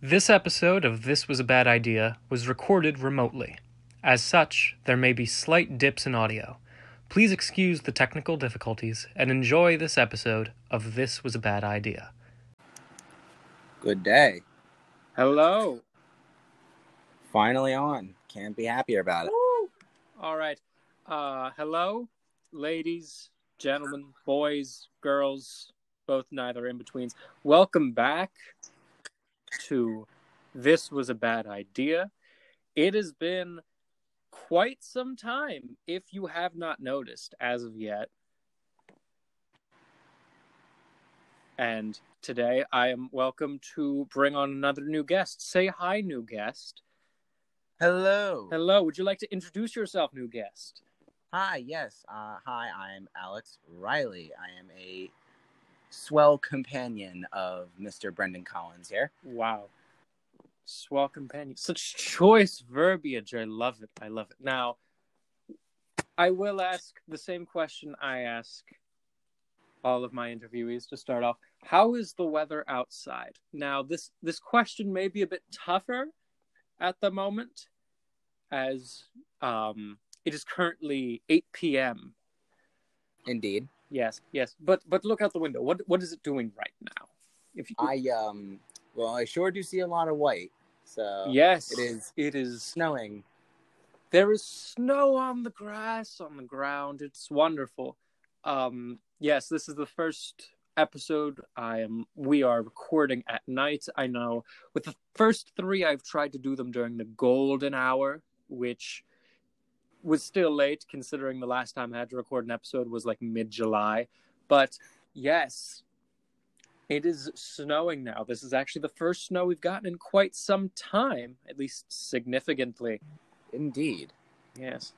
This episode of This Was a Bad Idea was recorded remotely. As such, there may be slight dips in audio. Please excuse the technical difficulties and enjoy this episode of This Was a Bad Idea. Good day. Hello. Finally on. Can't be happier about it. Woo! All right. Uh, hello, ladies, gentlemen, boys, girls, both neither in betweens. Welcome back to This Was a Bad Idea. It has been quite some time, if you have not noticed as of yet. And today I am welcome to bring on another new guest. Say hi, new guest. Hello. Hello, would you like to introduce yourself, new guest? Hi, yes. Uh, hi, I'm Alex Riley. I am a swell companion of Mr. Brendan Collins here. Wow. Swell companion. Such choice verbiage. I love it. I love it. Now, I will ask the same question I ask all of my interviewees to start off. How is the weather outside? Now, this this question may be a bit tougher at the moment, as um, it is currently 8 p.m. Indeed. Yes, yes. But but look out the window. What what is it doing right now? If you I um well I sure do see a lot of white. So yes, it is It is. snowing. There is snow on the grass, on the ground. It's wonderful. Um, yes, this is the first episode. I am. We are recording at night. I know. With the first three, I've tried to do them during the golden hour, which was still late considering the last time I had to record an episode was like mid July. But yes, it is snowing now. This is actually the first snow we've gotten in quite some time, at least significantly. Indeed. Yes.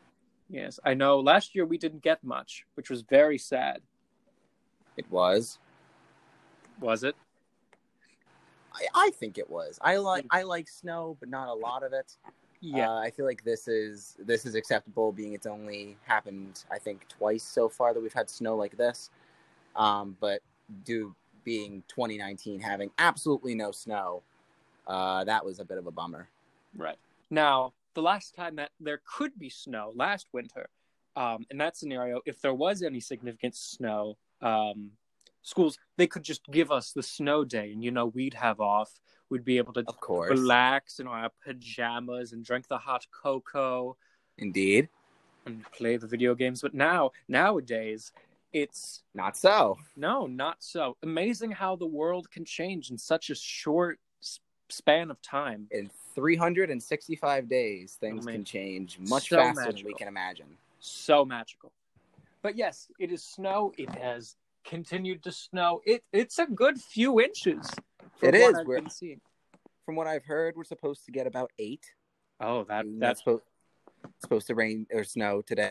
Yes. I know last year we didn't get much, which was very sad. It was. Was it? I, I think it was. I like I like snow, but not a lot of it. Yeah. Uh, I feel like this is this is acceptable, being it's only happened I think twice so far that we've had snow like this. Um, but due being 2019 having absolutely no snow, uh, that was a bit of a bummer. Right. Now, the last time that there could be snow last winter, um, in that scenario, if there was any significant snow, um, schools they could just give us the snow day, and you know we'd have off. We'd be able to Of course, relax in our pajamas and drink the hot cocoa indeed, and play the video games. But now, nowadays, it's not so. no, not so. Amazing how the world can change in such a short span of time. In 365 days, things can change much so faster than we can imagine. so magical. But yes, it is snow. It has continued to snow. It it's a good few inches. It It is. is. I've We're- been seeing. From what I've heard, we're supposed to get about eight. Oh, that and that's that's supposed supposed to rain or snow today.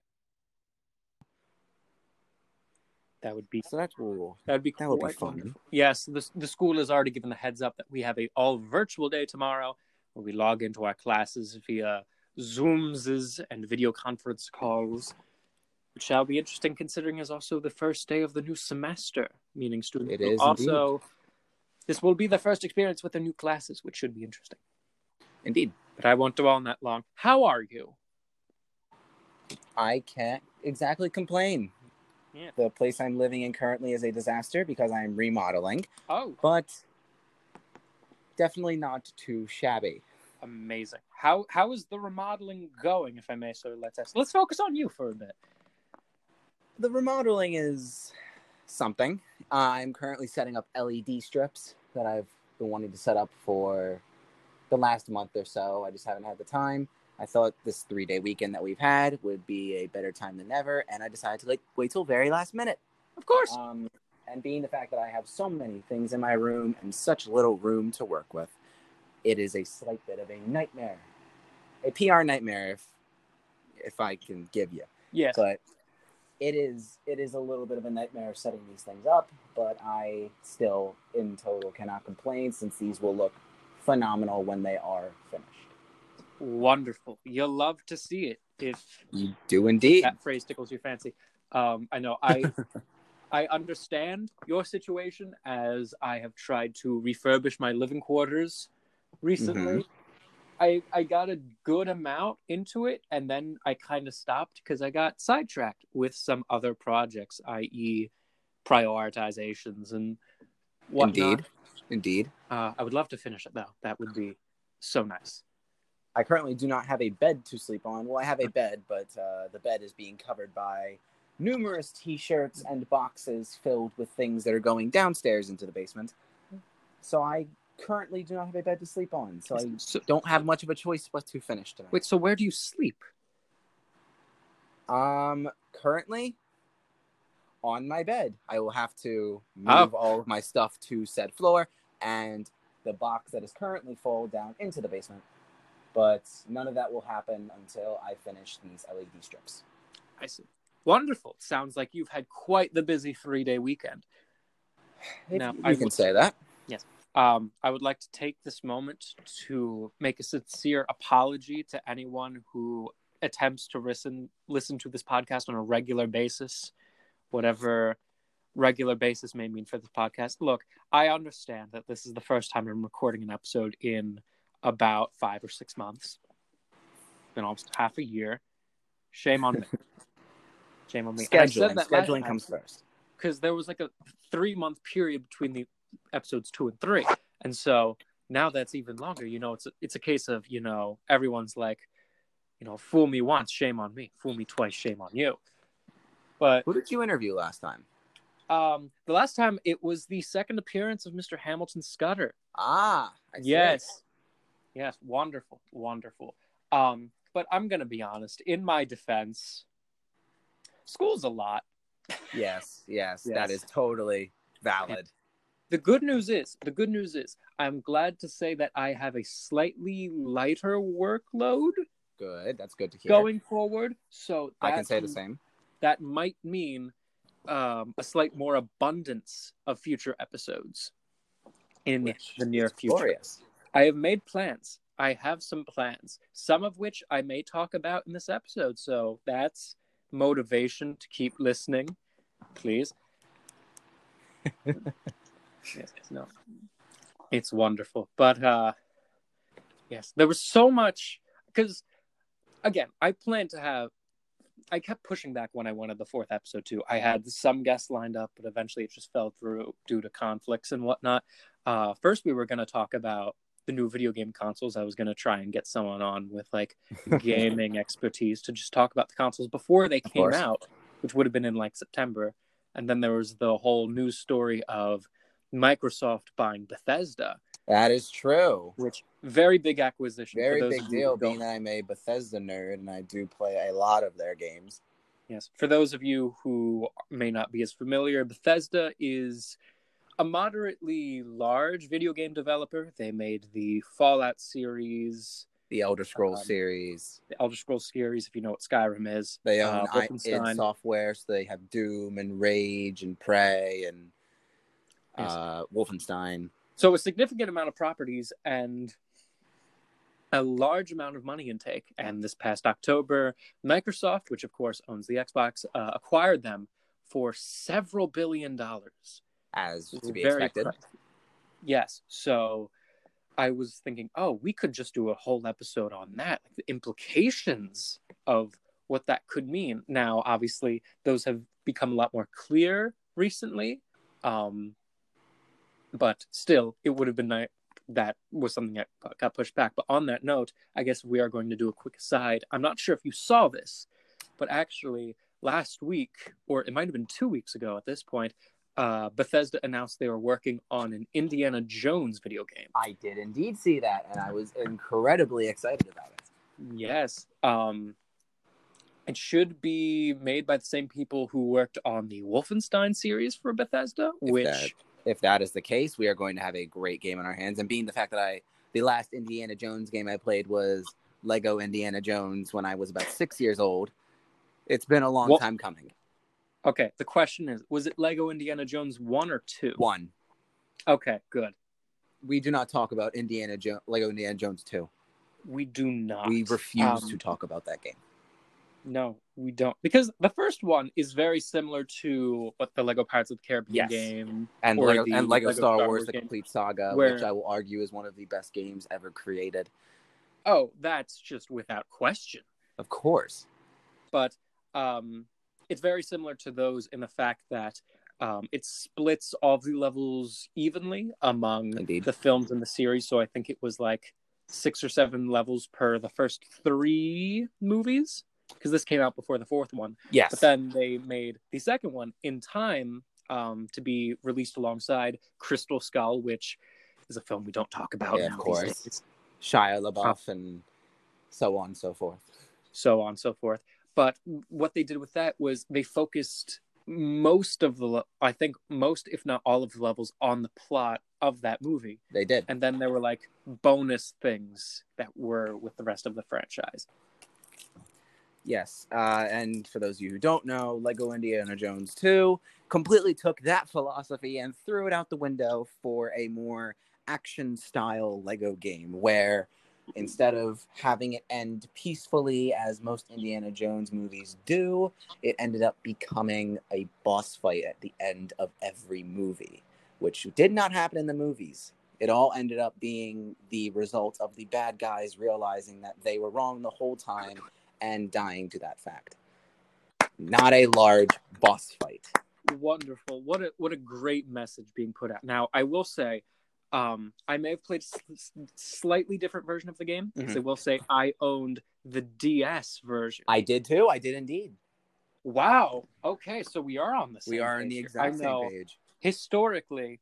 that would be So that's cool. that would be That would be quite fun. wonderful. Yes, the the school has already given the heads up that we have a all virtual day tomorrow, where we log into our classes via Zooms and video conference calls. Which shall be interesting considering is also the first day of the new semester, meaning students It will is also this will be the first experience with the new classes, which should be interesting. Indeed. but I won't dwell on that long. How are you? I can't exactly complain. Yeah. The place I'm living in currently is a disaster because I'm remodeling, Oh, but definitely not too shabby. amazing. How how is the remodeling going, if I may so let's ask. Let's focus on you for a bit. The remodeling is something. I'm currently setting up LED strips that I've been wanting to set up for the last month or so. I just haven't had the time. I thought this three day weekend that we've had would be a better time than ever, and I decided to like wait till very last minute. Of course. Um, and being the fact that I have so many things in my room and such little room to work with, it is a slight bit of a nightmare, a PR nightmare, if if I can give you. yes. But it is it is a little bit of a nightmare setting these things up. But I still, in total, cannot complain since these will look phenomenal when they are finished. Wonderful. You'll love to see it if You do indeed. that phrase tickles your fancy. Um, I know I I understand your situation as I have tried to refurbish my living quarters recently. I I got a good amount into it, and then I kind of stopped because I got sidetracked with some other projects, i.e., prioritizations and whatnot. Indeed. Indeed. Uh, I would love to finish it though. That would be so nice. I currently do not have a bed to sleep on. Well, I have a bed, but uh, the bed is being covered by numerous t-shirts and boxes filled with things that are going downstairs into the basement. So I currently do not have a bed to sleep on. So I So, don't have much of a choice but to finish tonight. wait, so where do you sleep? Um, currently on my bed, I will have to Oh. move all of my stuff to said floor and the box that is currently full down into the basement. But none of that will happen until I finish these LED strips. I see. Wonderful. Sounds like you've had quite the busy three day weekend. If Now, you I can would- say that. Um, I would like to take this moment to make a sincere apology to anyone who attempts to listen listen to this podcast on a regular basis, whatever regular basis may mean for this podcast. Look, I understand that this is the first time I'm recording an episode in about five or six months. It's been almost half a year. Shame on me. Shame on me. And I said Scheduling. Scheduling comes first. because there was like a three month period between the episodes two and three, and so now that's even longer. You know, it's a, it's a case of you know everyone's like, you know, fool me once, shame on me. Fool me twice, shame on you. But Who did you interview last time? um, the last time it was the second appearance of Mr. Hamilton Scudder. Ah, I see. Yes, yes, wonderful, wonderful. Um, but I'm gonna be honest. In my defense, school's a lot. Yes, yes, that Yes. is totally valid. The good news is the good news is i'm glad to say that i have a slightly lighter workload Good. That's good to hear. going forward so I can say the same. that might mean um, a slight more abundance of future episodes in Which the near future Glorious. i have made plans i have some plans some of which i may talk about in this episode so that's motivation to keep listening please yes, yes, no. It's wonderful. But uh yes there was so much because again i planned to have i kept pushing back when i wanted the fourth episode too. I had some guests lined up but eventually it just fell through due to conflicts and whatnot. Uh first we were going to talk about the new video game consoles. I was going to try and get someone on with like gaming expertise to just talk about the consoles before they came out which would have been in like september. And then there was the whole news story of microsoft buying bethesda That is true. which very big acquisition. for Very those big of you who deal, being that I'm a Bethesda nerd and I do play a lot of their games. Yes, for those of you who may not be as familiar, Bethesda is a moderately large video game developer. They made the Fallout series, The Elder Scrolls Um, series. the Elder Scrolls series, if you know what Skyrim is. They uh, own I- id Software, so they have Doom and Rage and Prey and Yes. uh, Wolfenstein. So a significant amount of properties and a large amount of money intake. And this past October, Microsoft, which of course owns the Xbox, uh, acquired them for several billion dollars. As to be expected. Yes. So I was thinking, oh, we could just do a whole episode on that, like the implications of what that could mean. Now, obviously, those have become a lot more clear recently. Um, but still, it would have been nice. That was something that got pushed back. But on that note, I guess we are going to do a quick aside. I'm not sure if you saw this, but actually, last week, or it might have been two weeks ago at this point, uh, Bethesda announced they were working on an Indiana Jones video game. I did indeed see that, and I was incredibly excited about it. Yes. Um, it should be made by the same people who worked on the Wolfenstein series for Bethesda, If which If that is the case, we are going to have a great game on our hands. And being the fact that I, the last Indiana Jones game I played was Lego Indiana Jones when I was about six years old, it's been a long Well- time coming. okay, the question is, was it Lego Indiana Jones one or two? One, Okay, good. we do not talk about Indiana jo- Lego Indiana Jones 2. We do not. We refuse Um, to talk about that game. No, we don't. Because the first one is very similar to what the Lego Pirates of the Caribbean Yes. game And Lego, the and Lego, Lego Star, Star Wars: Wars The game, Complete Saga, where- which I will argue is one of the best games ever created. Oh, that's just without question. Of course. But um, it's very similar to those in the fact that um, it splits all the levels evenly among Indeed. the films in the series. So I think it was like six or seven levels per the first three movies because this came out before the fourth one. Yes. But then they made the second one in time um, to be released alongside Crystal Skull, which is a film we don't talk about Yeah, of course. Shia LaBeouf and so on and so forth. so on and so forth. But what they did with that was they focused most of the, le- I think most, if not all of the levels on the plot of that movie. They did. And then there were like bonus things that were with the rest of the franchise. Yes. Uh, and for those of you who don't know, Lego Indiana Jones 2 completely took that philosophy and threw it out the window for a more action style Lego game where instead of having it end peacefully as most Indiana Jones movies do, it ended up becoming a boss fight at the end of every movie, which did not happen in the movies. It all ended up being the result of the bad guys realizing that they were wrong the whole time and dying to that fact. Not a large boss fight. Wonderful. What a what a great message being put out. Now, I will say, um, I may have played a s- slightly different version of the game. because I will say I owned the DS version. I did too. I did indeed. Wow. Okay, so we are on the same We are on the exact same page. Historically,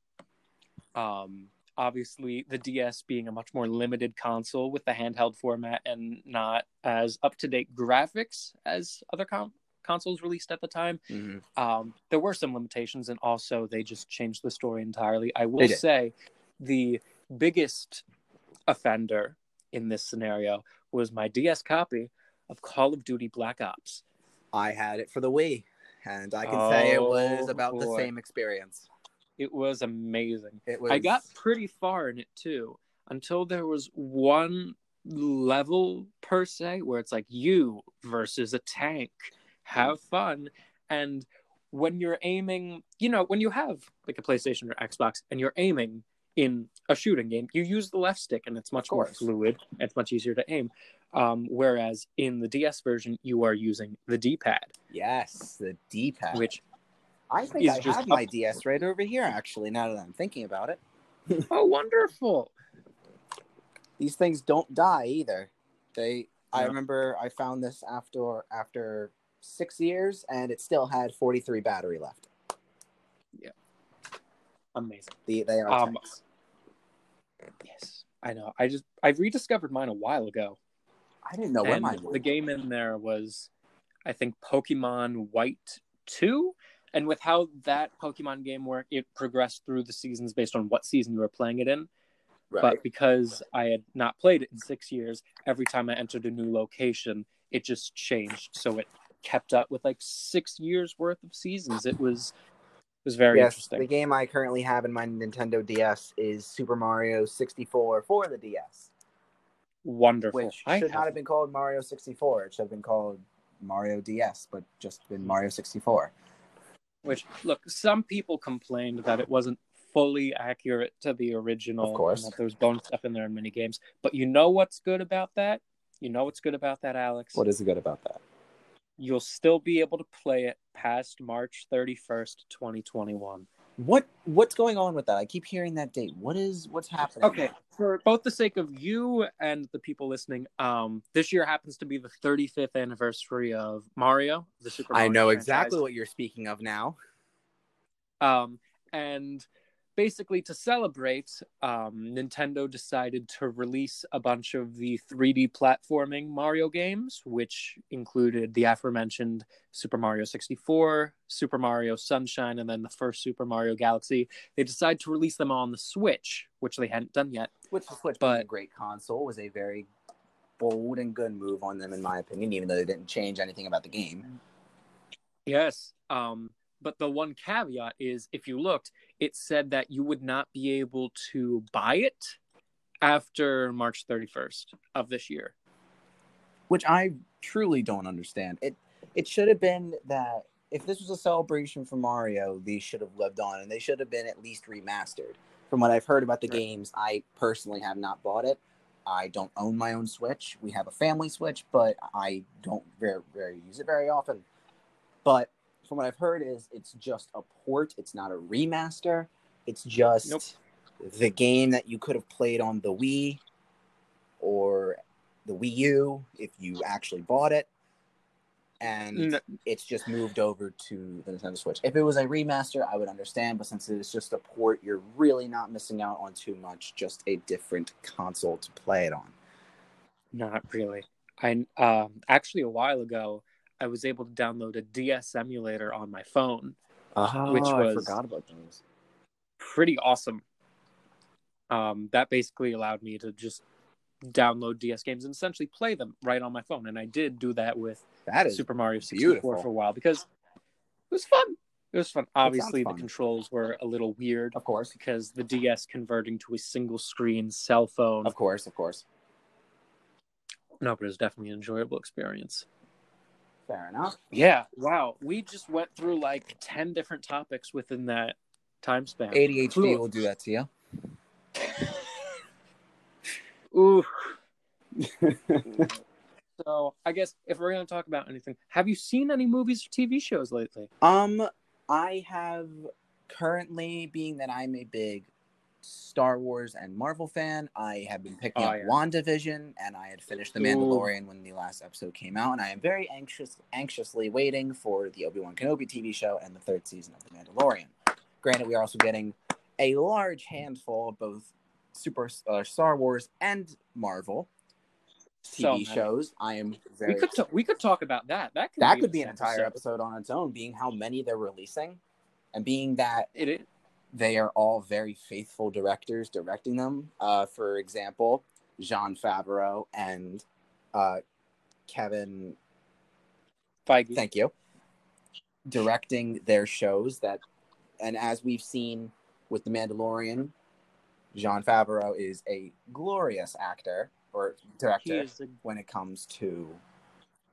um, obviously the DS being a much more limited console with the handheld format and not as up to date graphics as other con- consoles released at the time. Mhm. Um, there were some limitations, and also they just changed the story entirely. I will say the biggest offender in this scenario was my DS copy of Call of Duty Black Ops. I had it for the Wii, and I can say it was Oh, about the same experience. It was amazing. It was. I got pretty far in it too until there was one level per se where it's like you versus a tank. Have fun. And when you're aiming, you know, when you have like a PlayStation or Xbox and you're aiming in a shooting game, you use the left stick and it's much more fluid. It's much easier to aim. Um, whereas in the DS version, you are using the D pad, Yes, the D-pad. which, I think is I just have my up- DS right over here. Actually, now that I'm thinking about it, oh, wonderful. these things don't die either. They. I remember I found this after after six years, and it still had 43 battery left. Yeah. Amazing. The, they are Um. Yes, I know. I just I rediscovered mine a while ago. I didn't know where mine was. the game in there was, I think, Pokemon White Two, and with how that Pokemon game worked, it progressed through the seasons based on what season you were playing it in. Right. But because I had not played it in six years, every time I entered a new location, it just changed. So it kept up with like six years worth of seasons. It was it was very yes, interesting. the game I currently have in my Nintendo DS is Super Mario 64 for the DS, Wonderful. which I should not have- have been called Mario 64. It should have been called Mario DS, but just been Mario 64. Which look, some people complained that it wasn't fully accurate to the original. Of course. and that there was bonus stuff in there in many games. But you know what's good about that? You know what's good about that, Alex? What is good about that? You'll still be able to play it past March thirty first, twenty twenty one. What what's going on with that? I keep hearing that date. What is what's happening? Okay, for both the sake of you and the people listening, um, this year happens to be the 35th anniversary of Mario, the Super Mario I know franchise. exactly what you're speaking of now. Um, and basically, to celebrate, um, Nintendo decided to release a bunch of the 3D platforming Mario games, which included the aforementioned Super Mario 64, Super Mario Sunshine, and then the first Super Mario Galaxy. They decided to release them on the Switch, which they hadn't done yet. Which the Switch But- being a great console was a very bold and good move on them, in my opinion. Even though they didn't change anything about the game. Yes. Um, but the one caveat is if you looked, it said that you would not be able to buy it after March 31st of this year. which I truly don't understand. It it should have been that if this was a celebration for Mario, these should have lived on and they should have been at least remastered. From what I've heard about the Right. games, I personally have not bought it. I don't own my own Switch. We have a family Switch, but I don't very very use it very often. But from what I've heard is it's just a port, it's not a remaster. It's just Nope. the game that you could have played on the Wii or the Wii U if you actually bought it. And N- it's just moved over to the Nintendo Switch. If it was a remaster, I would understand, but since it is just a port, you're really not missing out on too much, just a different console to play it on. Not really. I um actually a while ago I was able to download a DS emulator on my phone. Oh, Which I forgot about those. Pretty awesome. Um, that basically allowed me to just download DS games and essentially play them right on my phone, and I did do that with That is Super Mario 64 beautiful. for a while because it was fun. It was fun. Obviously, fun. the controls were a little weird of course. because the DS converting to a single screen cell phone. Of course, of course. No, but it was definitely an enjoyable experience. Fair enough. Yeah, wow. We just went through like 10 different topics within that time span. ADHD Ooh. will do that to you. Ooh. So, I guess if we're going to talk about anything, have you seen any movies or TV shows lately? Um, I have currently, being that I'm a big Star Wars and Marvel fan, I have been picking Oh, up yeah. WandaVision, and I had finished The Ooh. Mandalorian when the last episode came out, and I am very anxious, anxiously waiting for the Obi Wan Kenobi TV show and the third season of The Mandalorian. Granted, we are also getting a large handful of both Super uh, Star Wars and Marvel TV many. shows. I am very We could ta- we could talk about that. That could that be could be an entire episode on its own, being how many they're releasing, and being that It is. They are all very faithful directors directing them. Uh, for example, Jon Favreau and uh, Kevin. Feige. Thank you. Directing their shows that, and as we've seen with The Mandalorian, Jon Favreau is a glorious actor or director a, when it comes to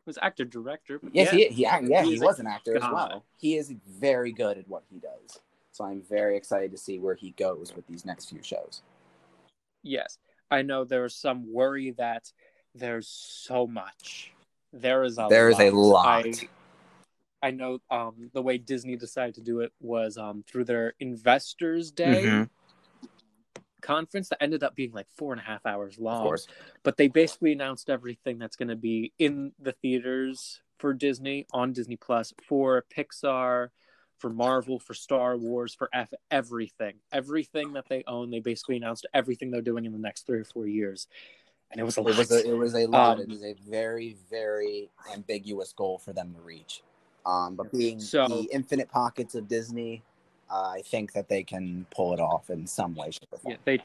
was actor director. Yes, yeah. he, he yeah He he was an actor as well. He is very good at what he does. So I'm very excited to see where he goes with these next few shows. Yes, I know there's some worry that there's so much. There is a There is a lot. lot. I, I know um, the way Disney decided to do it was um, through their Investors Day Mhm. conference that ended up being like four and a half hours Of long. course. But they basically announced everything that's going to be in the theaters for Disney on Disney Plus for Pixar, for Marvel, for Star Wars, for F- everything. Everything that they own, they basically announced everything they're doing in the next three or four years. And it was a It was a, it was a lot. Um, it is a very very ambiguous goal for them to reach. Um, but being So- the infinite pockets of Disney, uh, I think that they can pull it off in some way, shape, or form. yeah, they,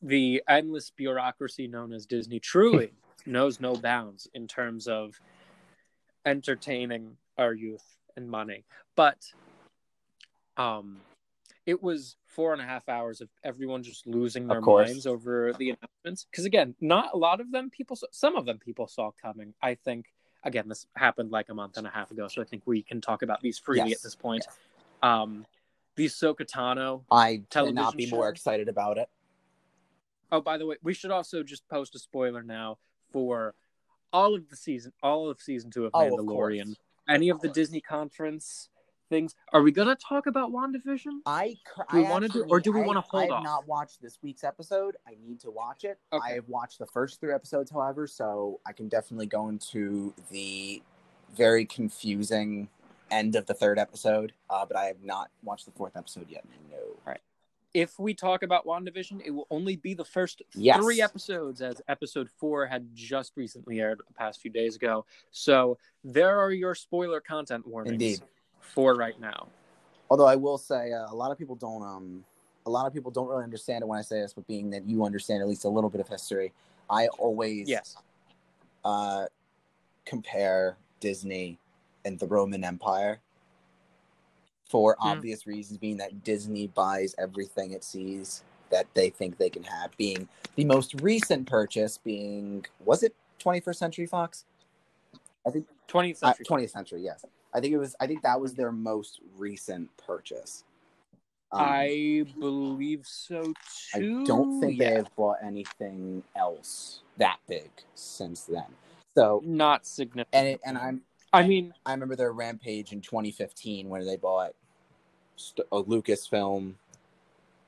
the endless bureaucracy known as Disney truly knows no bounds in terms of entertaining our youth and money. But um, it was four and a half hours of everyone just losing their Of minds over the announcements. Because again, not a lot of them people, saw, some of them people saw coming. I think again, this happened like a month and a half ago, so I think we can talk about these freely Yes, at this point. Um, the Ahsoka Tano I cannot be more excited about it. Oh, by the way, we should also just post a spoiler now for all of the season, all of season two of Oh, of Mandalorian. course. Any of the Disney conference things. Are we gonna talk about Wandavision? I cur- Do we I wanna do- or do we wanna hold I have off? not watched this week's episode. I need to watch it. Okay. I have watched the first three episodes, however, so I can definitely go into the very confusing end of the third episode. Uh, but I have not watched the fourth episode yet. No. If we talk about Wandavision, it will only be the first Yes. three episodes, as episode four had just recently aired the past few days ago. So there are your spoiler content warnings Indeed. for right now. Although I will say, uh, a lot of people don't. Um, a lot of people don't really understand it when I say this, but being that you understand at least a little bit of history, I always Yes. uh, compare Disney and the Roman Empire for Hmm. obvious reasons, being that Disney buys everything it sees that they think they can have. Being the most recent purchase being was it 21st Century Fox. I think 20th uh, century. 20th Century. Yes, I think it was. I think that was their most recent purchase. Um, I believe so too. I don't think yeah. they have bought anything else that big since then. So not significant. and it, and I'm I mean, I remember their rampage in 2015 when they bought St- a Lucasfilm,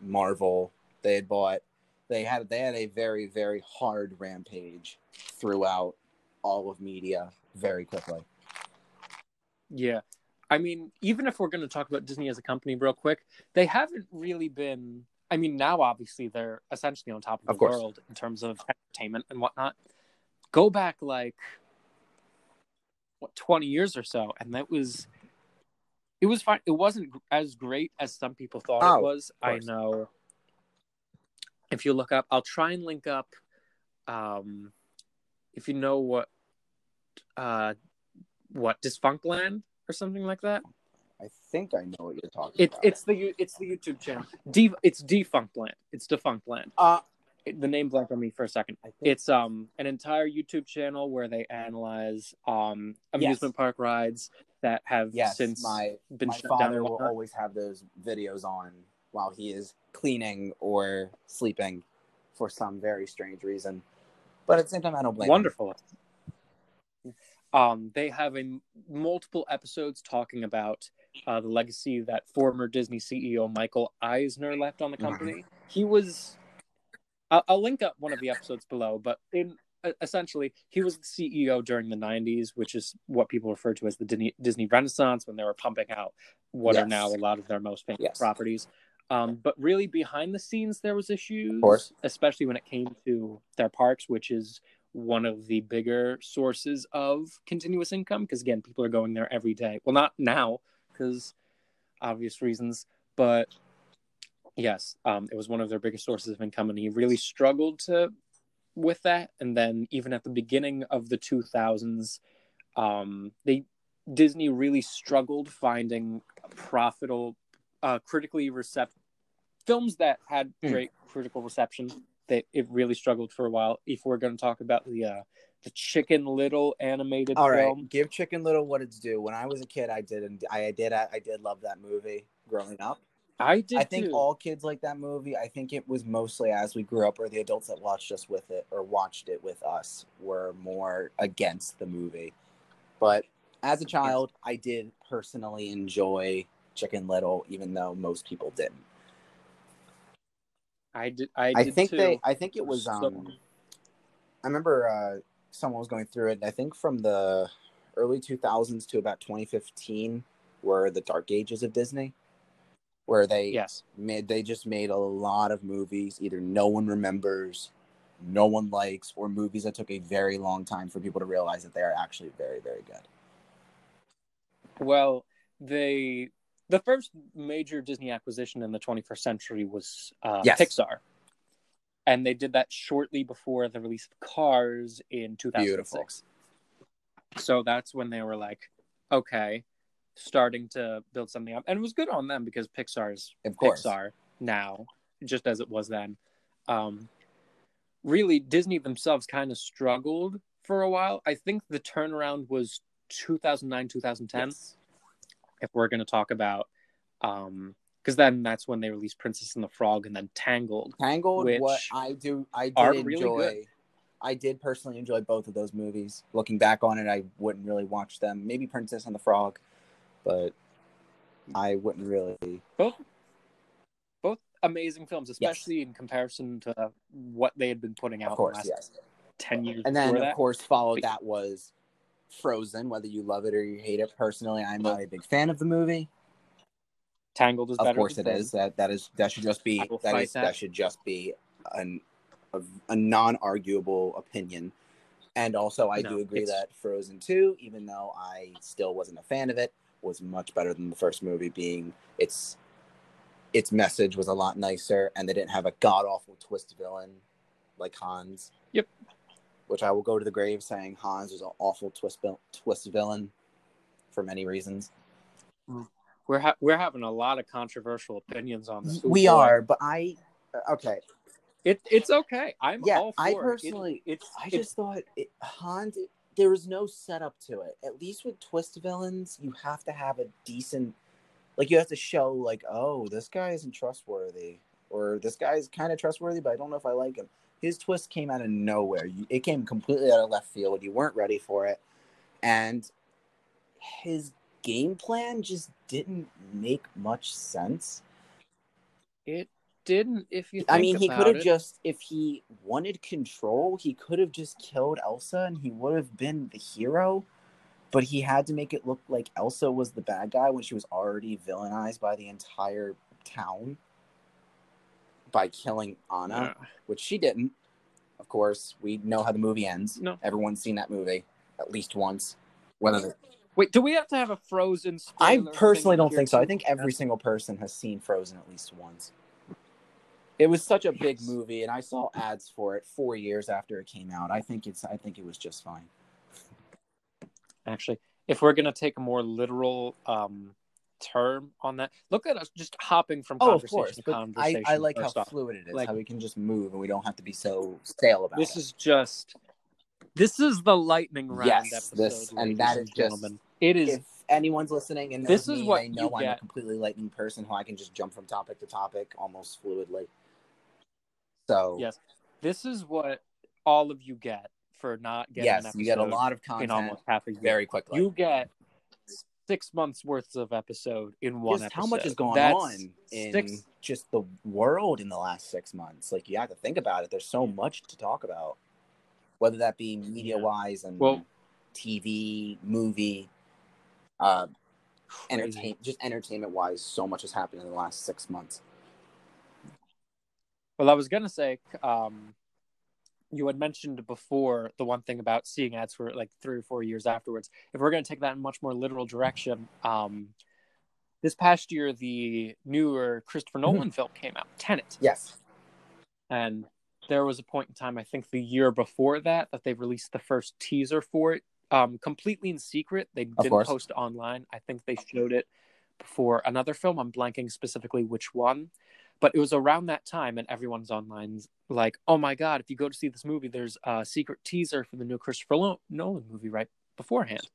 Marvel. They had bought. They had they had a very very hard rampage throughout all of media very quickly. yeah. I mean, even if we're going to talk about Disney as a company real quick, they haven't really been. I mean, now obviously they're essentially on top of the course. world in terms of entertainment and whatnot. Go back like what twenty years or so, and that was it was fine. It wasn't as great as some people thought Oh, it was. I know. If you look up, I'll try and link up. Um, if you know what, uh, what Defunctland or something like that. I think I know what you're talking It's about. it's the it's the YouTube channel. De- it's Defunctland. It's Defunctland. uh, It, the name blanked on me for a second. It's um an entire YouTube channel where they analyze um amusement park rides that have yes, since my been my father will whatnot. always have those videos on while he is cleaning or sleeping for some very strange reason. But at the same time, I don't blame him. Wonderful. Um, they have a multiple episodes talking about uh, the legacy that former Disney CEO Michael Eisner left on the Mm-hmm. company. He was. I'll, I'll link up one of the episodes below, but in essentially, he was the CEO during the '90s, which is what people refer to as the Disney, Renaissance, when they were pumping out what are now a lot of their most famous Yes. properties. Um, but really, behind the scenes, there was issues, course. especially when it came to their parks, which is one of the bigger sources of continuous income. Because again, people are going there every day. Well, not now, because obvious reasons, but yes, um, it was one of their biggest sources of income, and he really struggled to with that. And then even at the beginning of the 2000s, um, they Disney really struggled finding profitable, uh, critically receptive films that had Hmm. great critical reception. That it really struggled for a while. If we're going to talk about the uh, the Chicken Little animated All right, film, give Chicken Little what it's due. When I was a kid, I did, and I did, I did love that movie growing up. I did. I think too. all kids like that movie. I think it was mostly as we grew up, or the adults that watched us with it or watched it with us were more against the movie. But as a child, I did personally enjoy Chicken Little, even though most people didn't. I did. I, did I, think too. they. I think it was. So- Um, I remember uh, someone was going through it. I think from the early 2000s to about 2015 were the dark ages of Disney, where they yes. made they just made a lot of movies either no one remembers no one likes or movies that took a very long time for people to realize that they are actually very very good Well, they the first major Disney acquisition in the 21st century was uh, Yes. Pixar, and they did that shortly before the release of Cars in 2006. So that's when they were like, okay, starting to build something up, and it was good on them because Pixar's of course Pixar now, just as it was then. Um, really, Disney themselves kind of struggled for a while. I think the turnaround was 2009, 2010 Yes. if we're going to talk about um because then that's when they released princess and the frog and then tangled tangled Which what i do i did really enjoy good. i did personally enjoy both of those movies looking back on it i wouldn't really watch them maybe princess and the frog but i wouldn't really both both amazing films especially in comparison to what they had been putting out of course the last yes 10 years and then of that. course followed that was frozen whether you love it or you hate it personally i'm not a big fan of the movie tangled is of course it Frozen. is that that is that should just be that that. that. should just be an a, a non-arguable opinion and also i No, do agree it's- that frozen 2 even though i still wasn't a fan of it was much better than the first movie being its its message was a lot nicer and they didn't have a god-awful twist villain like hans Yep. which i will go to the grave saying hans was an awful twist twist villain for many reasons we're ha- we're having a lot of controversial opinions on this we boy. are but i uh, okay It it's okay. I'm Yeah, all for I it. It- personally- it's I just thought it, Hans. There was no setup to it. At least with twist villains, you have to have a decent, like you have to show like, oh, this guy isn't trustworthy, or this guy's kind of trustworthy, but I don't know if I like him. His twist came out of nowhere. It came completely out of left field. You weren't ready for it, and his game plan just didn't make much sense. it didn't. If you, think I mean, he could have just, if he wanted control, he could have just killed Elsa and he would have been the hero. But he had to make it look like Elsa was the bad guy when she was already villainized by the entire town by killing Anna, Yeah. which she didn't. Of course, we know how the movie ends. No. Everyone's seen that movie at least once. Whether they- Wait, do we have to have a Frozen? I personally don't think so. I think every single person has seen Frozen at least once. It was such a big movie, and I saw ads for it four years after it came out. I think it's. I think it was just fine. actually if we're going to take a more literal um term on that look at us just hopping from Oh, conversation course, to but I, conversation I like how off. fluid it is. Like- how we can just move, and we don't have to be so stale about it. this it. is just this is the lightning round Yes, episode this- and that is just- gentlemen. it is if anyone's listening and This is me, what they know you I'm get. a completely lightning person who I can just jump from topic to topic almost fluidly. So yes this is what all of you get for not getting an yes, you get a lot of in content almost half a year very quickly. you get six months worth of episode in one just episode how much has gone That's on in six just the world in the last six months. Like you have to think about it. There's so much to talk about, whether that be media wise and Well- TV, movie, uh, crazy. entertain, just entertainment wise. So much has happened in the last six months. Well, I was gonna say, um, you had mentioned before the one thing about seeing ads for like three or four years afterwards. If we're gonna take that in much more literal direction, um, this past year the newer Christopher Mm-hmm. Nolan film came out, Tenet, Yes. and there was a point in time, I think the year before that, that they released the first teaser for it, um, completely in secret. They didn't course. post it online. I think they showed it before another film. I'm blanking specifically which one, but it was around that time, and everyone's online like, "Oh my god! If you go to see this movie, there's a secret teaser for the new Christopher Nolan movie right beforehand."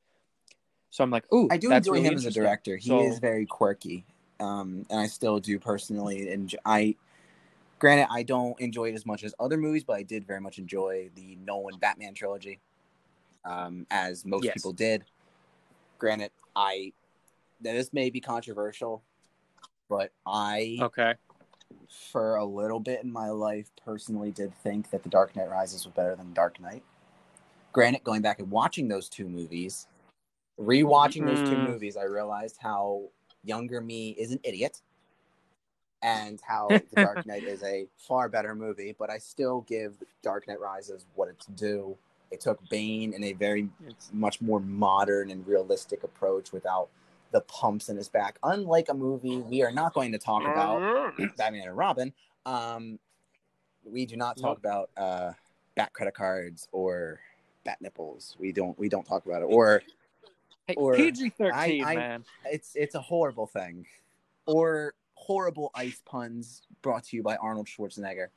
So I'm like, "Ooh, I do that's enjoy really him as a director. He So- is very quirky, um, and I still do personally enjoy. I, granted, I don't enjoy it as much as other movies, but I did very much enjoy the Nolan Batman trilogy, um, as most Yes. people did. Granted, I now this may be controversial, but I, Okay. For a little bit in my life, personally did think that The Dark Knight Rises was better than Dark Knight. Granted, going back and watching those two movies, rewatching those two Mm. movies, I realized how younger me is an idiot and how The Dark Knight is a far better movie, but I still give Dark Knight Rises what it's due. It took Bane in a very much more modern and realistic approach without the pumps in his back. Unlike a movie we are not going to talk about, Batman and Robin, um, we do not talk about uh, bat credit cards or bat nipples. We don't we don't talk about it. Or Hey, or- PG-13, I- I- man. it's it's a horrible thing. Or horrible ice puns brought to you by Arnold Schwarzenegger.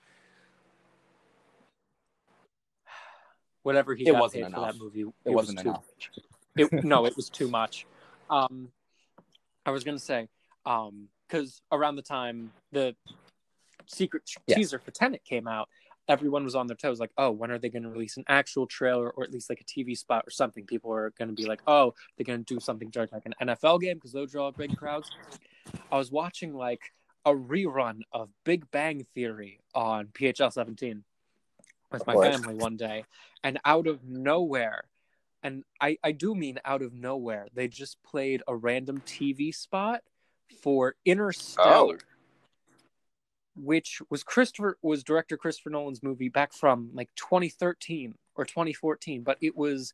Whatever he It got wasn't paid for that movie, It, was wasn't too enough. it, no, it was too much. Um, I was gonna say, um, because around the time the secret teaser for Tenet came out, everyone was on their toes, like, oh, when are they going to release an actual trailer or at least like a TV spot or something? People are going to be like, oh, they're going to do something during like an NFL game because those draw big crowds. I was watching like a rerun of Big Bang Theory on PHL 17 with my family one day, and out of nowhere, and I, I do mean out of nowhere, they just played a random TV spot for Interstellar, which was Christopher was director Christopher Nolan's movie back from like 2013 or 2014, but it was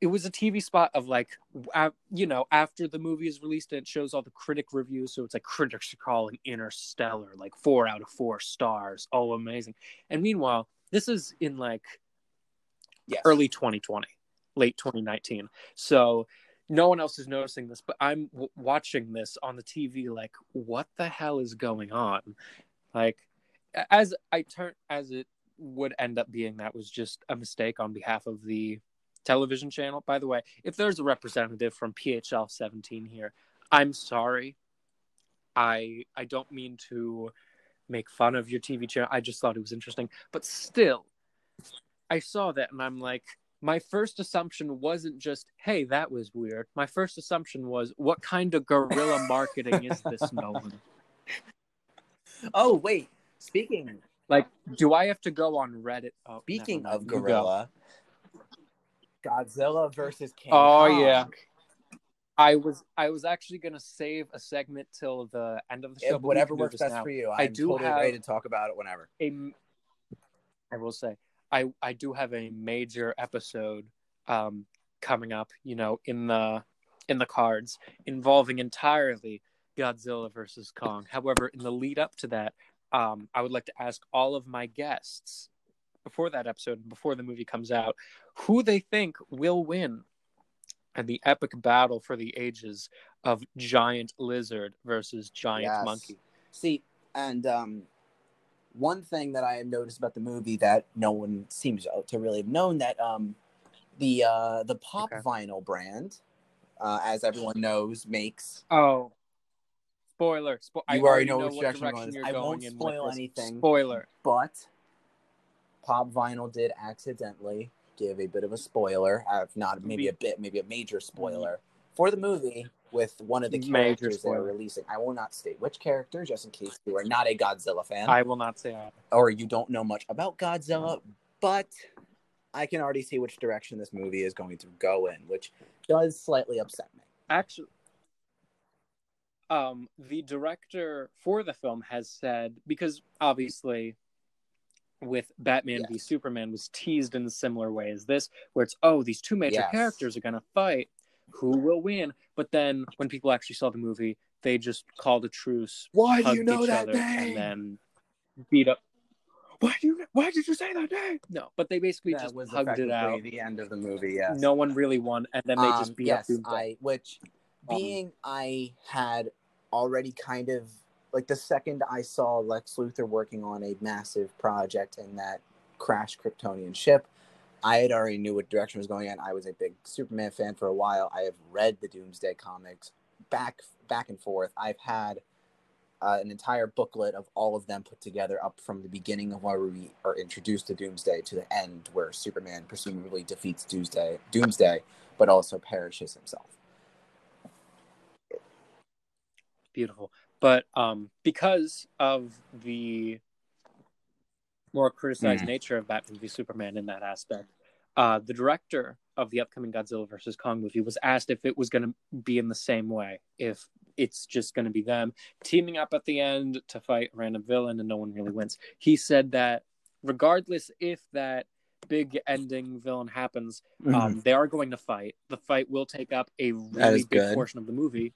it was a TV spot of like uh, you know after the movie is released and it shows all the critic reviews, so it's like critics are calling Interstellar like four out of four stars, oh amazing, and meanwhile this is in like Yes. early 2020, late 2019. So no one else is noticing this, but I'm w- watching this on the TV like, what the hell is going on? Like, as I turn as it would end up being that was just a mistake on behalf of the television channel. By the way, if there's a representative from PHL 17 here, I'm sorry. I I don't mean to make fun of your TV channel. I just thought it was interesting, but still, I saw that and I'm like, my first assumption wasn't just, hey, that was weird. My first assumption was, what kind of guerrilla marketing is this, Nolan? Oh wait, speaking Like, do I have to go on Reddit? Oh, speaking of. You go. gorilla, Godzilla versus King Oh, Kong. yeah. I was I was actually gonna save a segment till the end of the show. If whatever works best now. for you. I I'm do totally have- ready to talk about it whenever. a I will say I I do have a major episode um coming up, you know, in the in the cards involving entirely Godzilla versus Kong. However, in the lead up to that, um I would like to ask all of my guests before that episode, before the movie comes out, who they think will win and the epic battle for the ages of giant lizard versus giant Yes. monkey. See, and um, one thing that I have noticed about the movie that no one seems to really have known that um, the uh, the pop Okay. vinyl brand, uh, as everyone knows, makes Oh, spoiler! Spo- I You already know know which direction direction you're I going won't in spoil anything. Spoiler. but pop vinyl did accidentally give a bit of a spoiler, uh, if not maybe a bit, maybe a major spoiler for the movie with one of the characters they're releasing. I will not state which character, just in case you are not a Godzilla fan. I will not say I. or you don't know much about Godzilla, but I can already see which direction this movie is going to go in, which does slightly upset me. Actually, um, the director for the film has said because obviously, with Batman v Superman was teased in a similar way as this, where it's oh these two major Yes. characters are gonna fight, who will win? But then when people actually saw the movie, they just called a truce, Why hugged each other, and then beat up. Why do you? Why did you say that name? No, but they basically that just was hugged it effectively out. the end of the movie. Yeah. No one really won, and then they just Um, beat yes, up Doomsday. I which Um, being I had already kind of like the second I saw Lex Luthor working on a massive project in that crashed Kryptonian ship, I had already knew what direction was going in. I was a big Superman fan for a while. I have read the Doomsday comics back back and forth. I've had uh, an entire booklet of all of them put together up from the beginning of where we are introduced to Doomsday to the end where Superman presumably defeats Doomsday, Doomsday, but also perishes himself. beautiful but um because of the more criticized Mhm. nature of batman v superman in that aspect uh the director of the upcoming godzilla versus kong movie was asked if it was going to be in the same way if it's just going to be them teaming up at the end to fight a random villain and no one really wins he said that regardless if that big ending villain happens um, they are going to fight. The fight will take up a really big good. portion of the movie,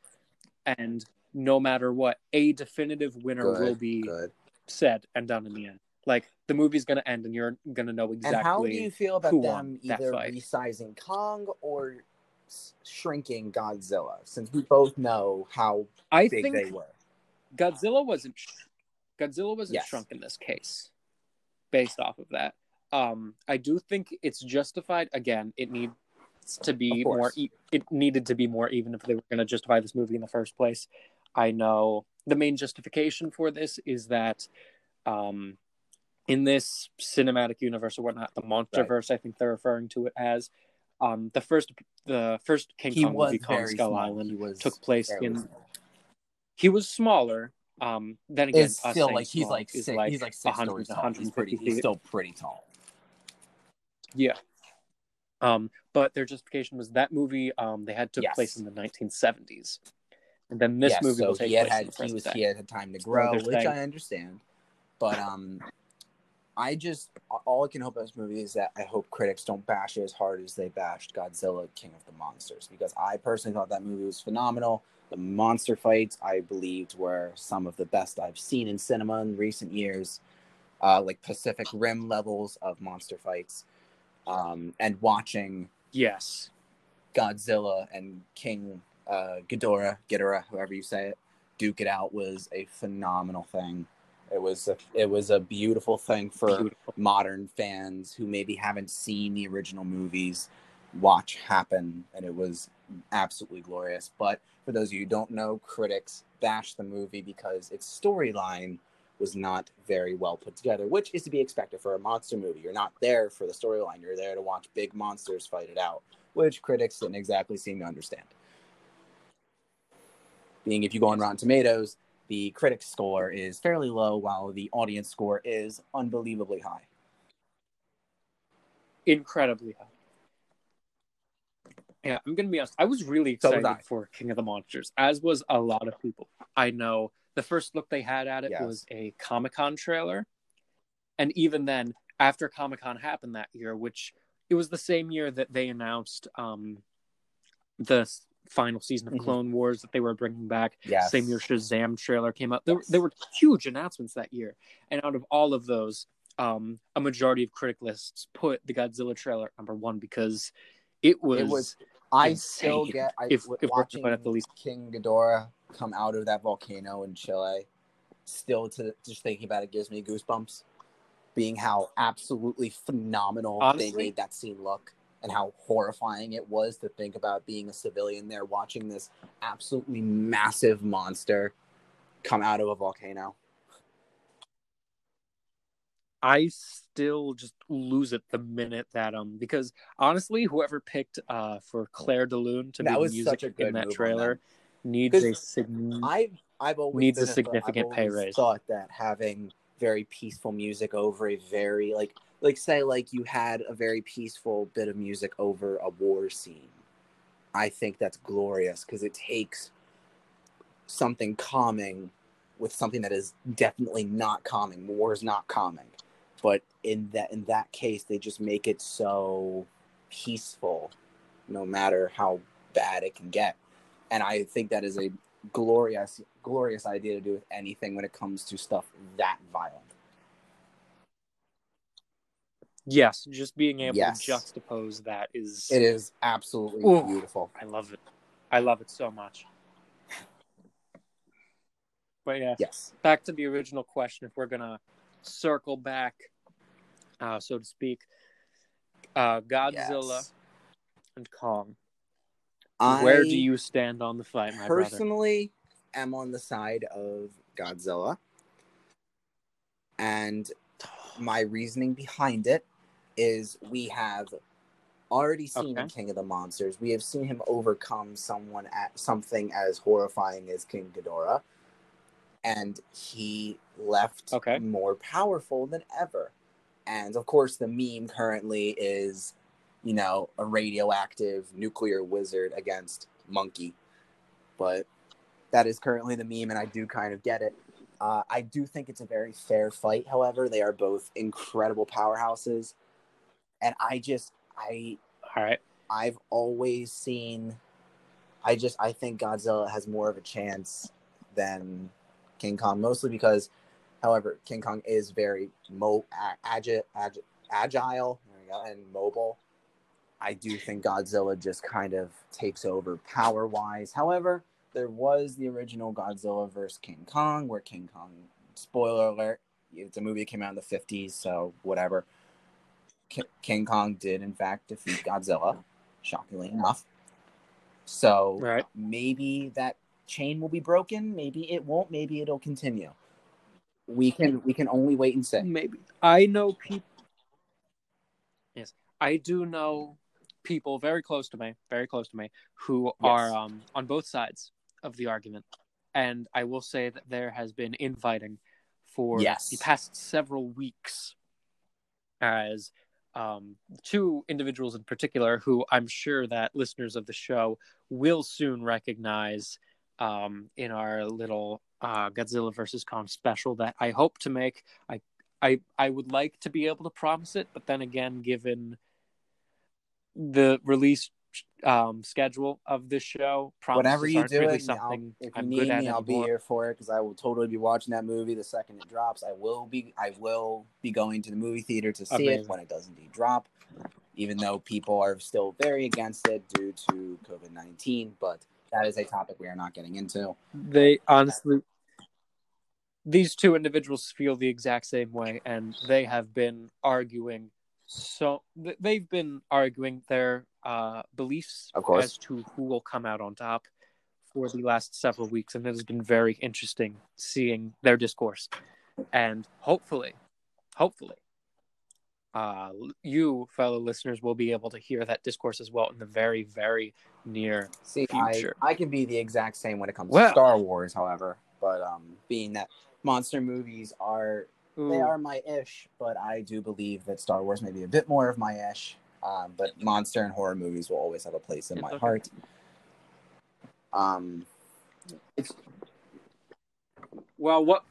and no matter what, a definitive winner Good, will be good. said and done in the end. Like the movie's going to end, and you're going to know exactly. And how do you feel about them either resizing Kong or shrinking Godzilla? Since we both know how I big think they were. Godzilla wasn't. Godzilla wasn't Yes. shrunk in this case, based off of that. Um, I do think it's justified. Again, it needs to be more. E- it needed to be more, even if they were going to justify this movie in the first place. I know the main justification for this is that, um, in this cinematic universe or whatnot, the MonsterVerse, I think they're referring to it as. Um, the first, the first King He Kong movie, Kong Skull small. Island, He was took place in small. he was smaller. Um, then again, It's still like he's like six, he's like six 100 stories to tall. He's pretty. He's still pretty tall. Yeah. Um, but their justification was that movie um they had took Yes. place in the 1970s, and then this Yes, movie so will take he had place had he was day. he had had time to grow, they're which I understand. But um, I just all I can hope of this movie is that I hope critics don't bash it as hard as they bashed Godzilla King of the Monsters because I personally thought that movie was phenomenal. The monster fights I believed were some of the best I've seen in cinema in recent years, uh, like Pacific Rim levels of monster fights. Um, and watching Yes. Godzilla and King uh, Ghidorah, Ghidorah, however you say it, duke it out was a phenomenal thing. It was a, it was a beautiful thing for Beautiful. modern fans who maybe haven't seen the original movies watch happen and it was absolutely glorious. But for those of you who don't know critics bashed the movie because its storyline was not very well put together which is to be expected for a monster movie. You're not there for the storyline. You're there to watch big monsters fight it out which critics didn't exactly seem to understand. Being if you go on rotten tomatoes the critic score is fairly low while the audience score is unbelievably high incredibly high. Yeah, I'm gonna be honest. I was really So was excited for King of the Monsters, as was a lot of people. I know the first look they had at it Yes. was a Comic Con trailer, and even then, after Comic Con happened that year, which it was the same year that they announced um, the final season of Mhm. Clone Wars that they were bringing back. yes Same year Shazam trailer came out. There, Yes. there were huge announcements that year, and out of all of those, um, a majority of critic lists put the Godzilla trailer number one because it was, It was- I insane. still get I, If- if watching at the least- King Ghidorah come out of that volcano in Chile. Still, to just thinking about it gives me goosebumps. Being how absolutely phenomenal they made that scene look, and how horrifying it was to think about being a civilian there watching this absolutely massive monster come out of a volcano. I still just lose it the minute that um because honestly, whoever picked uh for Clair de Lune to That be the music a in that trailer them. needs a 'Cause sig- I've I've always Needs a significant I've pay raise. Thought that having very peaceful music over a very like like say like you had a very peaceful bit of music over a war scene. I think that's glorious because it takes something calming with something that is definitely not calming. War is not calming, but in that in that case, they just make it so peaceful, no matter how bad it can get. And I think that is a glorious glorious idea to do with anything when it comes to stuff that violent. Yes, just being able Yes. to juxtapose that is It is absolutely Ooh. beautiful. I love it. I love it so much. But yeah, Yes. back to the original question. If we're gonna circle back, uh, so to speak, uh, Godzilla Yes. and Kong. I Where do you stand on the fight, my brother? personally am on the side of Godzilla. And my reasoning behind it is we have already seen Okay. King of the Monsters, we have seen him overcome someone at something as horrifying as King Ghidorah. And he left Okay. more powerful than ever. And of course, the meme currently is, you know, a radioactive nuclear wizard against monkey. But that is currently the meme, and I do kind of get it. Uh, I do think it's a very fair fight. However, they are both incredible powerhouses, and I just I All right. I've always seen. I just I think Godzilla has more of a chance than King Kong, mostly because, however, King Kong is very mo agi- agi- agile go, and mobile. I do think Godzilla just kind of takes over power wise. However, there was the original Godzilla versus King Kong, where King Kong, spoiler alert, it's a movie that came out in the 50s, so whatever. Ki- King Kong did, in fact, defeat Godzilla, shockingly enough. So Right. maybe that chain will be broken. Maybe it won't. Maybe it'll continue. We can we can only wait and see. Maybe I know people. Yes, I do know people very close to me, very close to me, who are um, on both sides of the argument, and I will say that there has been infighting for Yes. the past several weeks, as um, two individuals in particular, who I'm sure that listeners of the show will soon recognize um, in our little uh, Godzilla versus Kong special that I hope to make. I I I would like to be able to promise it, but then again, given the release um, schedule of this show, promises Whatever you do really it, I'll, if you I'm need me, I'll be here for it because I will totally be watching that movie the second it drops. I will be I will be going to the movie theater to see Amazing. it when it does indeed drop. Even though people are still very against it due to COVID nineteen, but that is a topic we are not getting into. They honestly, these two individuals feel the exact same way, and they have been arguing. So they've been arguing their uh, beliefs Of course. as to who will come out on top for the last several weeks, and it has been very interesting seeing their discourse. And hopefully, hopefully, uh, you fellow listeners will be able to hear that discourse as well in the very, very near See, I, Future. I can be the exact same when it comes Well- to Star Wars, however. But um, being that monster movies are they are my ish, but I do believe that Star Wars may be a bit more of my ish. Um, but monster and horror movies will always have a place in It's my okay. heart. Um, Well, what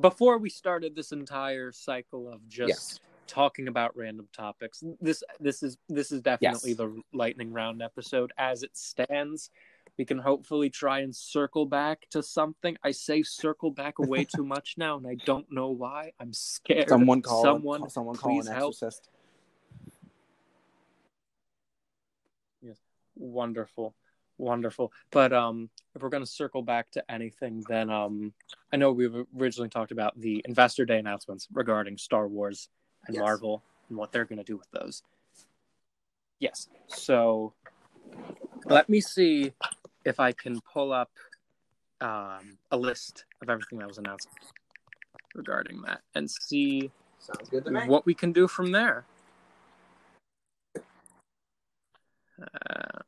before we started this entire cycle of just yes, talking about random topics, this this is this is definitely Yes. the lightning round episode as it stands. We can hopefully try and circle back to something. I say circle back way too much now, and I don't know why. I'm scared. someone call someone. call, someone call an help. exorcist. Wonderful, wonderful. But um, if we're gonna circle back to anything, then um, I know we've originally talked about the Investor Day announcements regarding Star Wars and Yes. Marvel and what they're gonna do with those. Yes. So let me see if I can pull up um, a list of everything that was announced regarding that and see Sounds good to me. what we can do from there. Uh.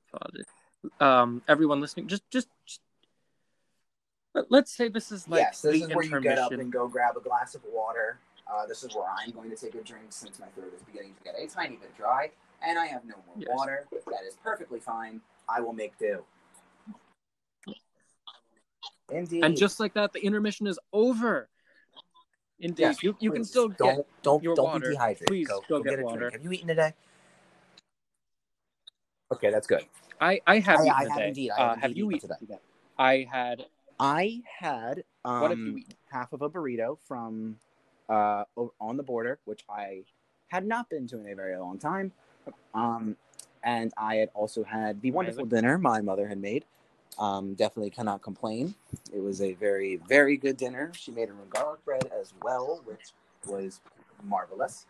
Um, everyone listening, just just, just let, let's say this is like yes, this is where you get up and go grab a glass of water. Uh, this is where I'm going to take a drink since my throat is beginning to get a tiny bit dry, and I have no more Yes. water. That is perfectly fine. I will make do. Indeed. And just like that, the intermission is over. Indeed, Yes, you, you can still don't get. don't your don't water. be dehydrated. Please go, go go get get, a water. drink. Have you eaten today? Okay, that's good. I I have I- eaten I have today. indeed. I uh, have have indeed you eaten eaten today? I had. I had um, What have you eaten? half of a burrito from uh, on the border, which I had not been to in a very long time. Um, and I had also had the wonderful Amazing. dinner my mother had made. Um, definitely cannot complain. It was a very, very good dinner. She made her own garlic bread as well, which was marvelous.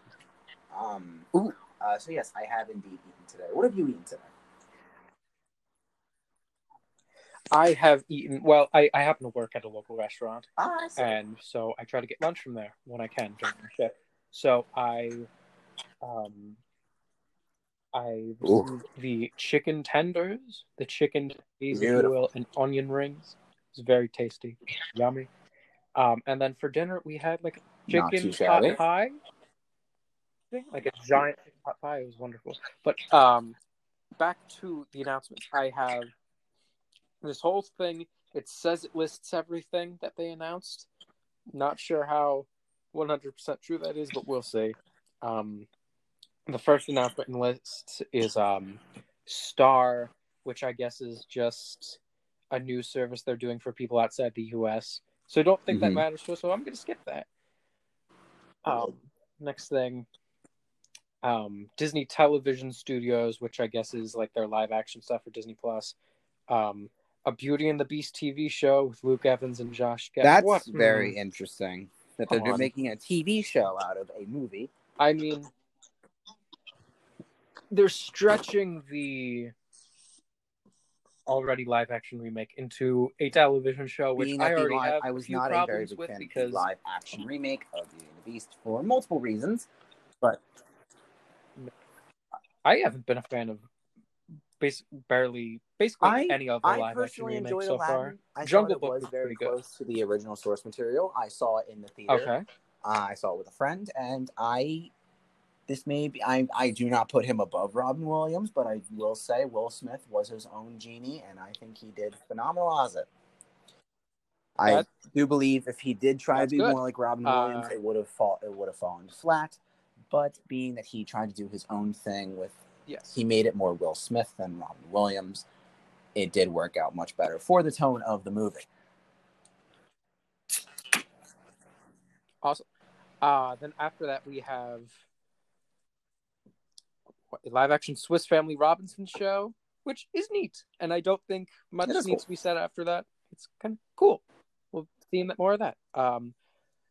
Um, Ooh. Uh, so yes, I have indeed eaten today. What have you eaten today? I have eaten. Well, I I happen to work at a local restaurant. Ah, I see. and so I try to get lunch from there when I can during my shift. So I, um, I the chicken tenders, the chicken basil Beautiful. oil and onion rings. It's very tasty, yummy. Um, and then for dinner we had like chicken pot pie, thing, like a giant pot pie. It was wonderful. But um, back to the announcements. I have this whole thing. It says it lists everything that they announced. Not sure how 100% true that is, but we'll see. Um, the first announcement in the list is um, Star, which I guess is just a new service they're doing for people outside the US. So I don't think that Mhm. matters to us, so I'm going to skip that. Um, next thing, um, Disney Television Studios, which I guess is like their live action stuff for Disney Plus. Um, a Beauty and the Beast TV show with Luke Evans and Josh Gad. That's What? very Hmm. interesting that Come they're on. making a TV show out of a movie. I mean, they're stretching the already live action remake into a television show, which Being I already live- have I was not a very big fan because of live action remake of Beauty and the Beast for multiple reasons. But I haven't been a fan of bas- barely basically I- any other I live action personally remake enjoyed so Aladdin. far. I Jungle Book it was very good. close to the original source material. I saw it in the theater. Okay. Uh, I saw it with a friend, and I. This may be. I, I do not put him above Robin Williams, but I will say Will Smith was his own genie, and I think he did phenomenal as it. I That- do believe if he did try to be good. more like Robin Uh, Williams, it would have fall. It would have fallen flat. But being that he tried to do his own thing with, Yes. he made it more Will Smith than Robin Williams. It did work out much better for the tone of the movie. Awesome. Uh, then after that, we have a live action Swiss Family Robinson show, which is neat. And I don't think much needs cool. to be said after that. It's kind of cool. We'll see more of that. Um,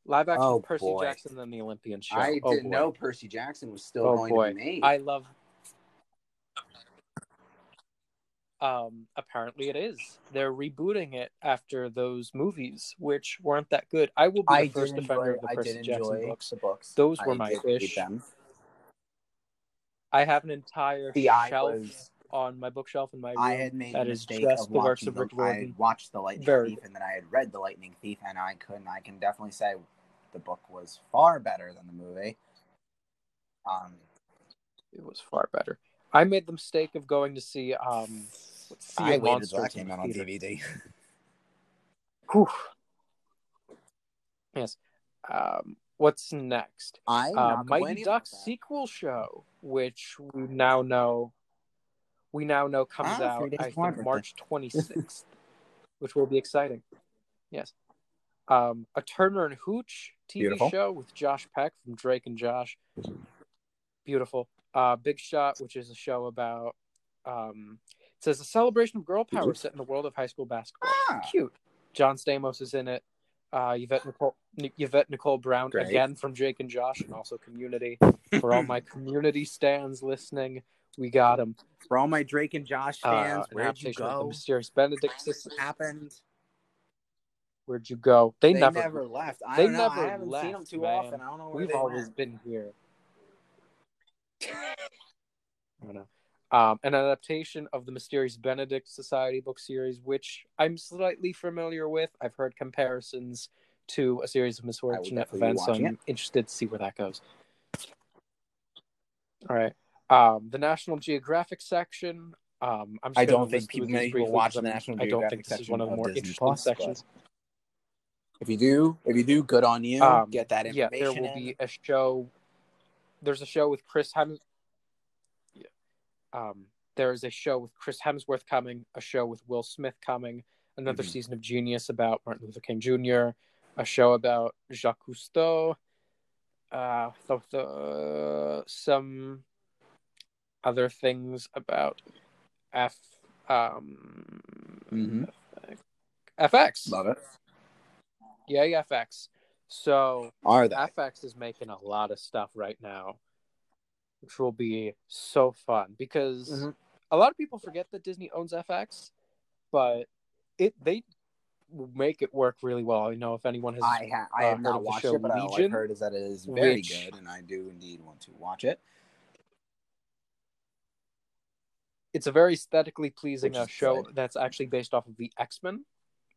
Live action Oh, Percy boy. Jackson and the Olympian show. I Oh, didn't boy. know Percy Jackson was still Oh, going boy. to be made. I love. Um, apparently it is. They're rebooting it after those movies, which weren't that good. I will be the first defender enjoy, of the I Percy did Jackson enjoy books. the books. Those were I my did read ish. them. I have an entire shelf was on my bookshelf in my room. I had made that the mistake just of the works of the, Rick I watched the Lightning Very Thief and then I had read the Lightning Thief and I couldn't I can definitely say the book was far better than the movie. Um It was far better. I made the mistake of going to see um Sea I waited till that came out on. DVD. Whew. Yes. Um, what's next? I'm Uh, Mighty Ducks sequel show, which we now know, we now know comes Ah, out. I think. March twenty sixth, which will be exciting. Yes. Um, a Turner and Hooch TV Beautiful. show with Josh Peck from Drake and Josh. Beautiful. Uh, Big Shot, which is a show about. Um, it says a celebration of girl power set in the world of high school basketball. Ah. Cute. John Stamos is in it. Uh, Yvette Nicole Yvette Nicole Brown Great. again from Jake and Josh, and also Community. For all my Community stands listening, we got him. For all my Drake and Josh Uh, fans, an where'd you of the go? Mysterious Benedict sisters. Happened? Where'd you go? They, They, never. never, left. I they never I haven't left, seen them too man. often. I don't know where We've always went. been here. I don't know. Um, an adaptation of the Mysterious Benedict Society book series, which I'm slightly familiar with. I've heard comparisons to a series of misfortunate events, so I'm interested to see where that goes. All right. Um, the National Geographic section. Um, I'm I don't think people, many people watch the National I don't Geographic think this is section one of the more Disney interesting Plus, sections. If you do, if you do, good on you. Um, Get that information. yeah, there will in. be a show. There's a show with Chris Hems. Yeah. Um, there's a show with Chris Hemsworth coming. A show with Will Smith coming. Another Mhm. season of Genius about Martin Luther King Jr. A show about Jacques Cousteau. Uh, th- th- some other things about F. Um, Mhm. FX. Love it. Yeah, yeah, FX. So Are they? FX is making a lot of stuff right now, which will be so fun because Mhm. a lot of people forget that Disney owns FX, but it they make it work really well. I know if anyone has, I ha- I uh, have not watched it, but all I've heard is that it is very which- good, and I do indeed want to watch it. It's a very aesthetically pleasing uh, show that's actually based off of the X Men,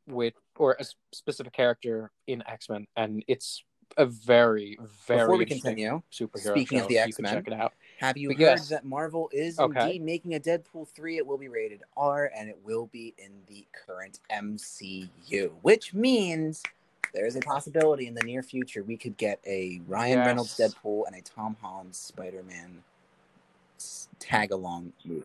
with or a specific character in X Men, and it's a very very Before we continue, superhero speaking show, of the X-Men, can check it out. have you But heard that Marvel is Okay. indeed making a Deadpool three? It will be rated R, and it will be in the current MCU, which means there is a possibility in the near future we could get a Ryan Yes. Reynolds Deadpool and a Tom Holland Spider Man tag along movie.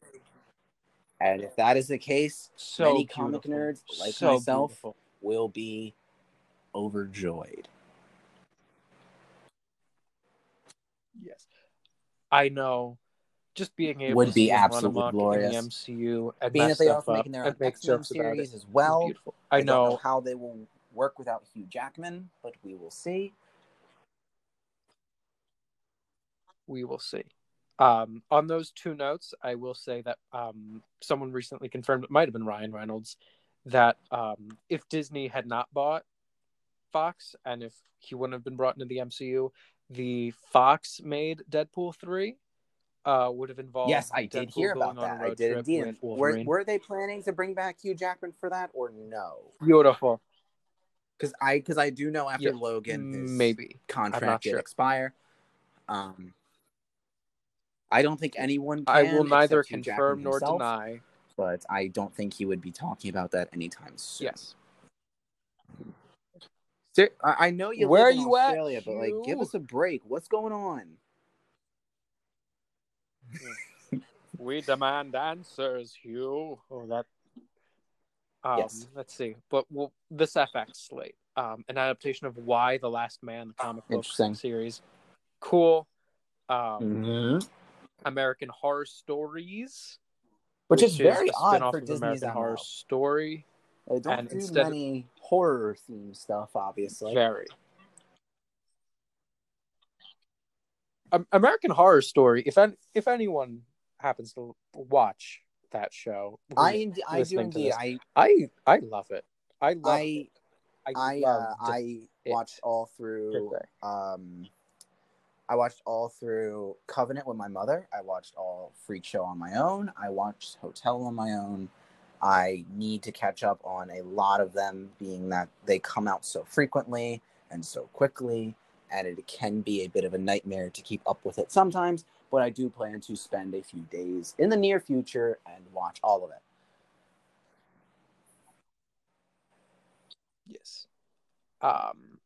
And if that is the case, So many comic beautiful. nerds like So myself beautiful. will be overjoyed. Yes, I know. Just being able Would to be see him run absolutely glorious. in the MCU and Being that they are making their own X Men jokes about it series as well. beautiful. I, I don't know know. how they will work without Hugh Jackman, but we will see. We will see. Um, on those two notes, I will say that um, someone recently confirmed it might have been Ryan Reynolds that um, if Disney had not bought Fox and if he wouldn't have been brought into the MCU, the Fox made Deadpool three uh, would have involved. yes, I did hear about that. I did indeed. Were, were they planning to bring back Hugh Jackman for that or no? Beautiful, Because I because I do know after Yeah, Logan his maybe. contract did sure. expire. Um, I don't think anyone. I will neither Hugh confirm Jackman nor himself, deny. But I don't think he would be talking about that anytime soon. Yes. Ser- I I know you Where live in are you at, Australia, but like, give us a break. What's going on? We demand answers, Hugh. Oh, that. Um, Yes. Let's see. But well, this FX slate, um, an adaptation of Y the Last Man, the comic book Interesting. series. Cool. Um, Mm-hmm. American Horror Stories, which, which is very is odd for Disney's American Horror Story. They don't and do many of... horror theme stuff, obviously. Very. American Horror Story. If an, if anyone happens to watch that show, I I do indeed. This, I I I love it. I love I it. I I, uh, I watched all through. Um, I watched all through Covenant with my mother. I watched all Freak Show on my own. I watched Hotel on my own. I need to catch up on a lot of them, being that they come out so frequently and so quickly, and it can be a bit of a nightmare to keep up with it sometimes. But I do plan to spend a few days in the near future and watch all of it. Yes. Um,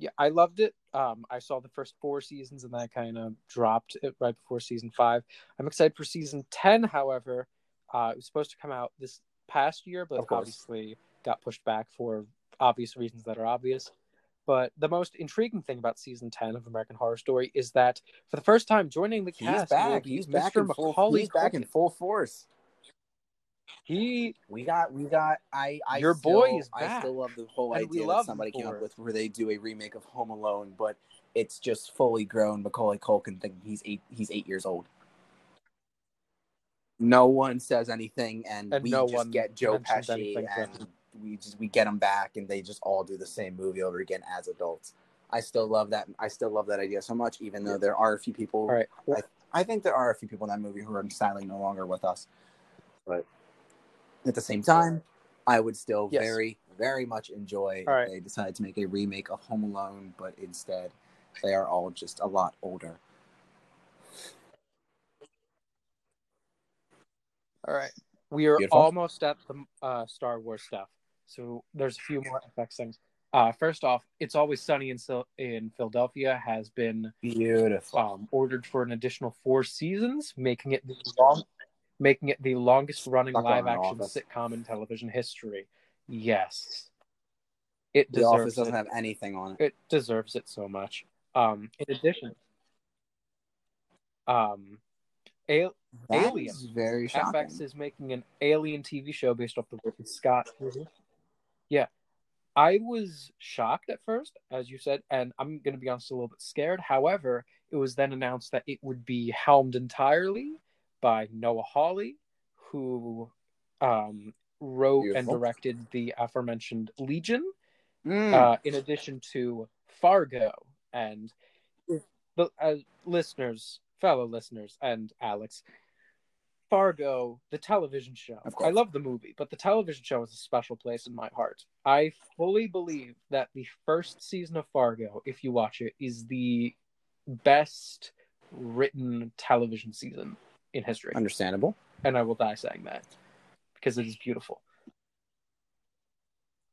yeah, I loved it. Um, I saw the first four seasons and then I kind of dropped it right before season five. I'm excited for season 10, however. Uh, it was supposed to come out this past year, but obviously got pushed back for obvious reasons that are obvious. But the most intriguing thing about season 10 of American Horror Story is that for the first time joining the He's cast will back. He's Mr. back in full. He's back in full force. He We got, we got. I, I Your still, boy is back. I still love the whole And idea love that somebody came up with where they do a remake of Home Alone, but it's just fully grown Macaulay Culkin thinking he's eight. He's eight years old. No one says anything, and, And we no just one get Joe mentions Pesci, and him. we just we get them back, and they just all do the same movie over again as adults. I still love that. I still love that idea so much, even though there are a few people. all right. I think there are a few people in that movie who are sadly no longer with us. But at the same time, I would still Yes. very, very much enjoy if they decide to make a remake of Home Alone, but instead they are all just a lot older. All right. We are Beautiful. almost at the uh, Star Wars stuff. So there's a few more effects things. Uh, first off, It's Always Sunny in, in Philadelphia has been Beautiful. um, ordered for an additional four seasons, making it the long, making it the longest running live action sitcom in television history. Yes, it the Office doesn't it. have anything on it. It deserves it so much. Um, in addition, um, That Alien. is very shocking. FX is making an Alien TV show based off the Ridley Scott movie. Yeah. I was shocked at first, as you said, and I'm going to be honest, a little bit scared. However, it was then announced that it would be helmed entirely by Noah Hawley, who um, wrote and directed the aforementioned Legion, Mm. uh, in addition to Fargo. And the uh, listeners, fellow listeners, and Alex, Fargo, the television show. Of course. I love the movie, but the television show is a special place in my heart. I fully believe that the first season of Fargo, if you watch it, is the best written television season in history. Understandable. And I will die saying that because it is beautiful.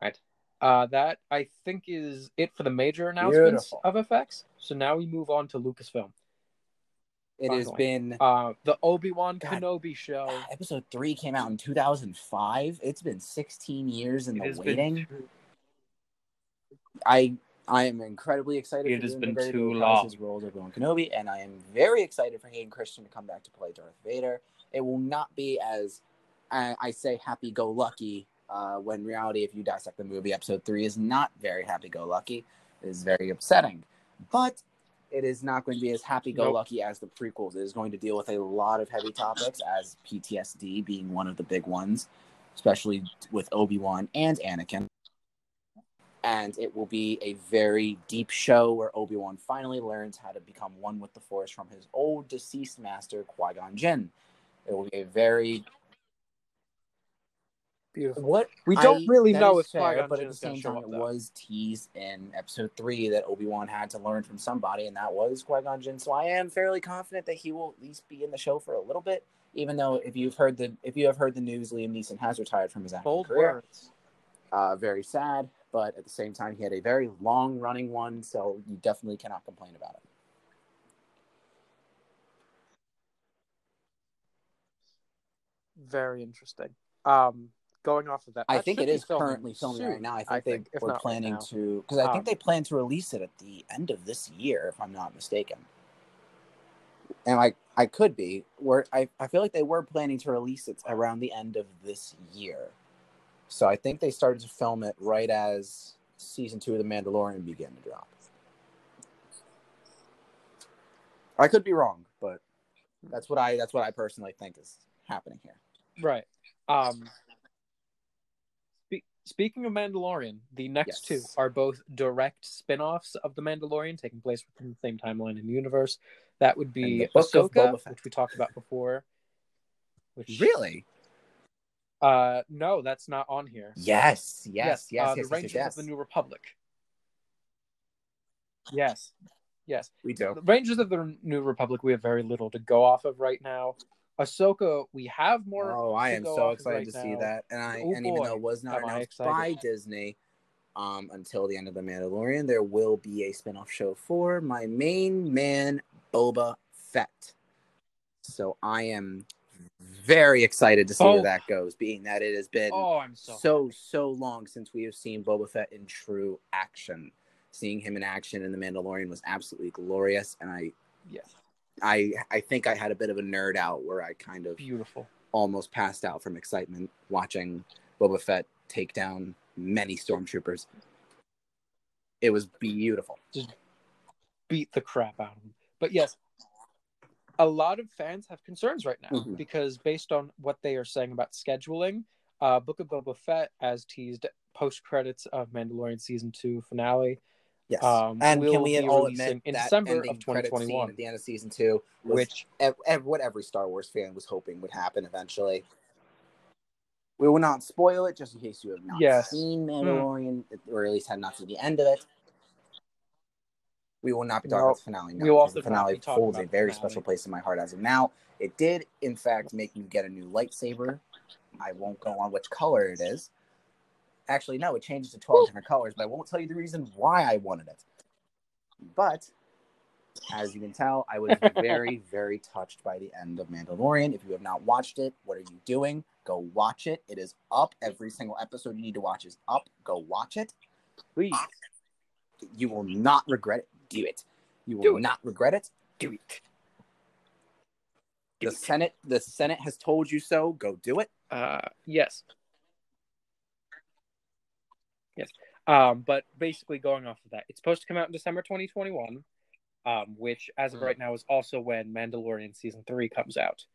Right. Uh, that I think is it for the major announcements Beautiful. of FX. So now we move on to Lucasfilm. It has been. Uh, the Obi Wan Kenobi show. Episode three came out in 2005. It's been 16 years in It the waiting. been I I am incredibly excited. It for has been too long. His role as Obi Wan Kenobi, and I am very excited for Hayden Christensen to come back to play Darth Vader. It will not be as I, I say happy-go-lucky. Uh, when reality, if you dissect the movie, Episode Three is not very happy-go-lucky. It is very upsetting, but it is not going to be as happy-go-lucky as the prequels. It is going to deal with a lot of heavy topics, as PTSD being one of the big ones, especially with Obi Wan and Anakin and it will be a very deep show where Obi Wan finally learns how to become one with the Force from his old deceased master Qui Gon Jinn. It will be a very beautiful. what We don't I- really know is fair, Qui-Gon but at the same time, it though. was teased in Episode Three that Obi Wan had to learn from somebody, and that was Qui Gon Jinn. So I am fairly confident that he will at least be in the show for a little bit. Even though, if you've heard the if you have heard the news, Liam Neeson has retired from his acting Bold career. words. uh, very sad, but at the same time, he had a very long running one, so you definitely cannot complain about it. Very interesting. Um, going off of that, I that think it is filming currently filming soon, right now. I think they if were not right planning to, because I Um, think they plan to release it at the end of this year, if I'm not mistaken. And I, I could be. Where I, I feel like they were planning to release it around the end of this year. So I think they started to film it right as season two of The Mandalorian began to drop. I could be wrong, but that's what I that's what I personally think is happening here. Right. Um. Spe- speaking of Mandalorian, the next Yes. two are both direct spin-offs of the Mandalorian, taking place within the same timeline and universe. That would be the Book of Ahsoka, Boba Fett. which we talked about before. Which Really? Uh, no, that's not on here. Yes, yes, yes, uh, yes, the yes, Rangers yes, of the New Republic. Yes, yes. We do. The Rangers of the New Republic. We have very little to go off of right now. Ahsoka, we have more. Oh, I am so excited right to see now. that. And I Oh, and even though it was not announced by Disney um until the end of the Mandalorian, there will be a spin-off show for my main man Boba Fett. So I am very excited to see Oh. where that goes, being that it has been Oh, I'm so. so so long since we have seen Boba Fett in true action. Seeing him in action in the Mandalorian was absolutely glorious, and I yes, I I think I had a bit of a nerd out where I kind of beautiful. almost passed out from excitement watching Boba Fett take down many stormtroopers. It was beautiful. beat the crap out of him. But yes, a lot of fans have concerns right now Mhm. because based on what they are saying about scheduling, uh, Book of Boba Fett, as teased post credits of Mandalorian season two finale, Yes, Um, and will can we be releasing in December of 2021. scene at the end of season two, which ev- ev- what every Star Wars fan was hoping would happen eventually. We will not spoil it, just in case you have not Yes. seen Mandalorian, or at least had not seen the end of it. We will not be talking No, about the finale now. we will also the finale holds a very special place in my heart as of now. It did, in fact, make me get a new lightsaber. I won't go on which color it is. Actually, no, it changes to 12 different colors, but I won't tell you the reason why I wanted it. But as you can tell, I was very, very touched by the end of Mandalorian. If you have not watched it, what are you doing? Go watch it. It is up. Every single episode you need to watch is up. Go watch it. please You will not regret it. Do it. You will Do it. not regret it. do it. The Senate, the Senate has told you so. Go do it. Uh, yes. Yes. Um, but basically, going off of that, it's supposed to come out in December 2021, um, which, as of right now, is also when Mandalorian season three comes out.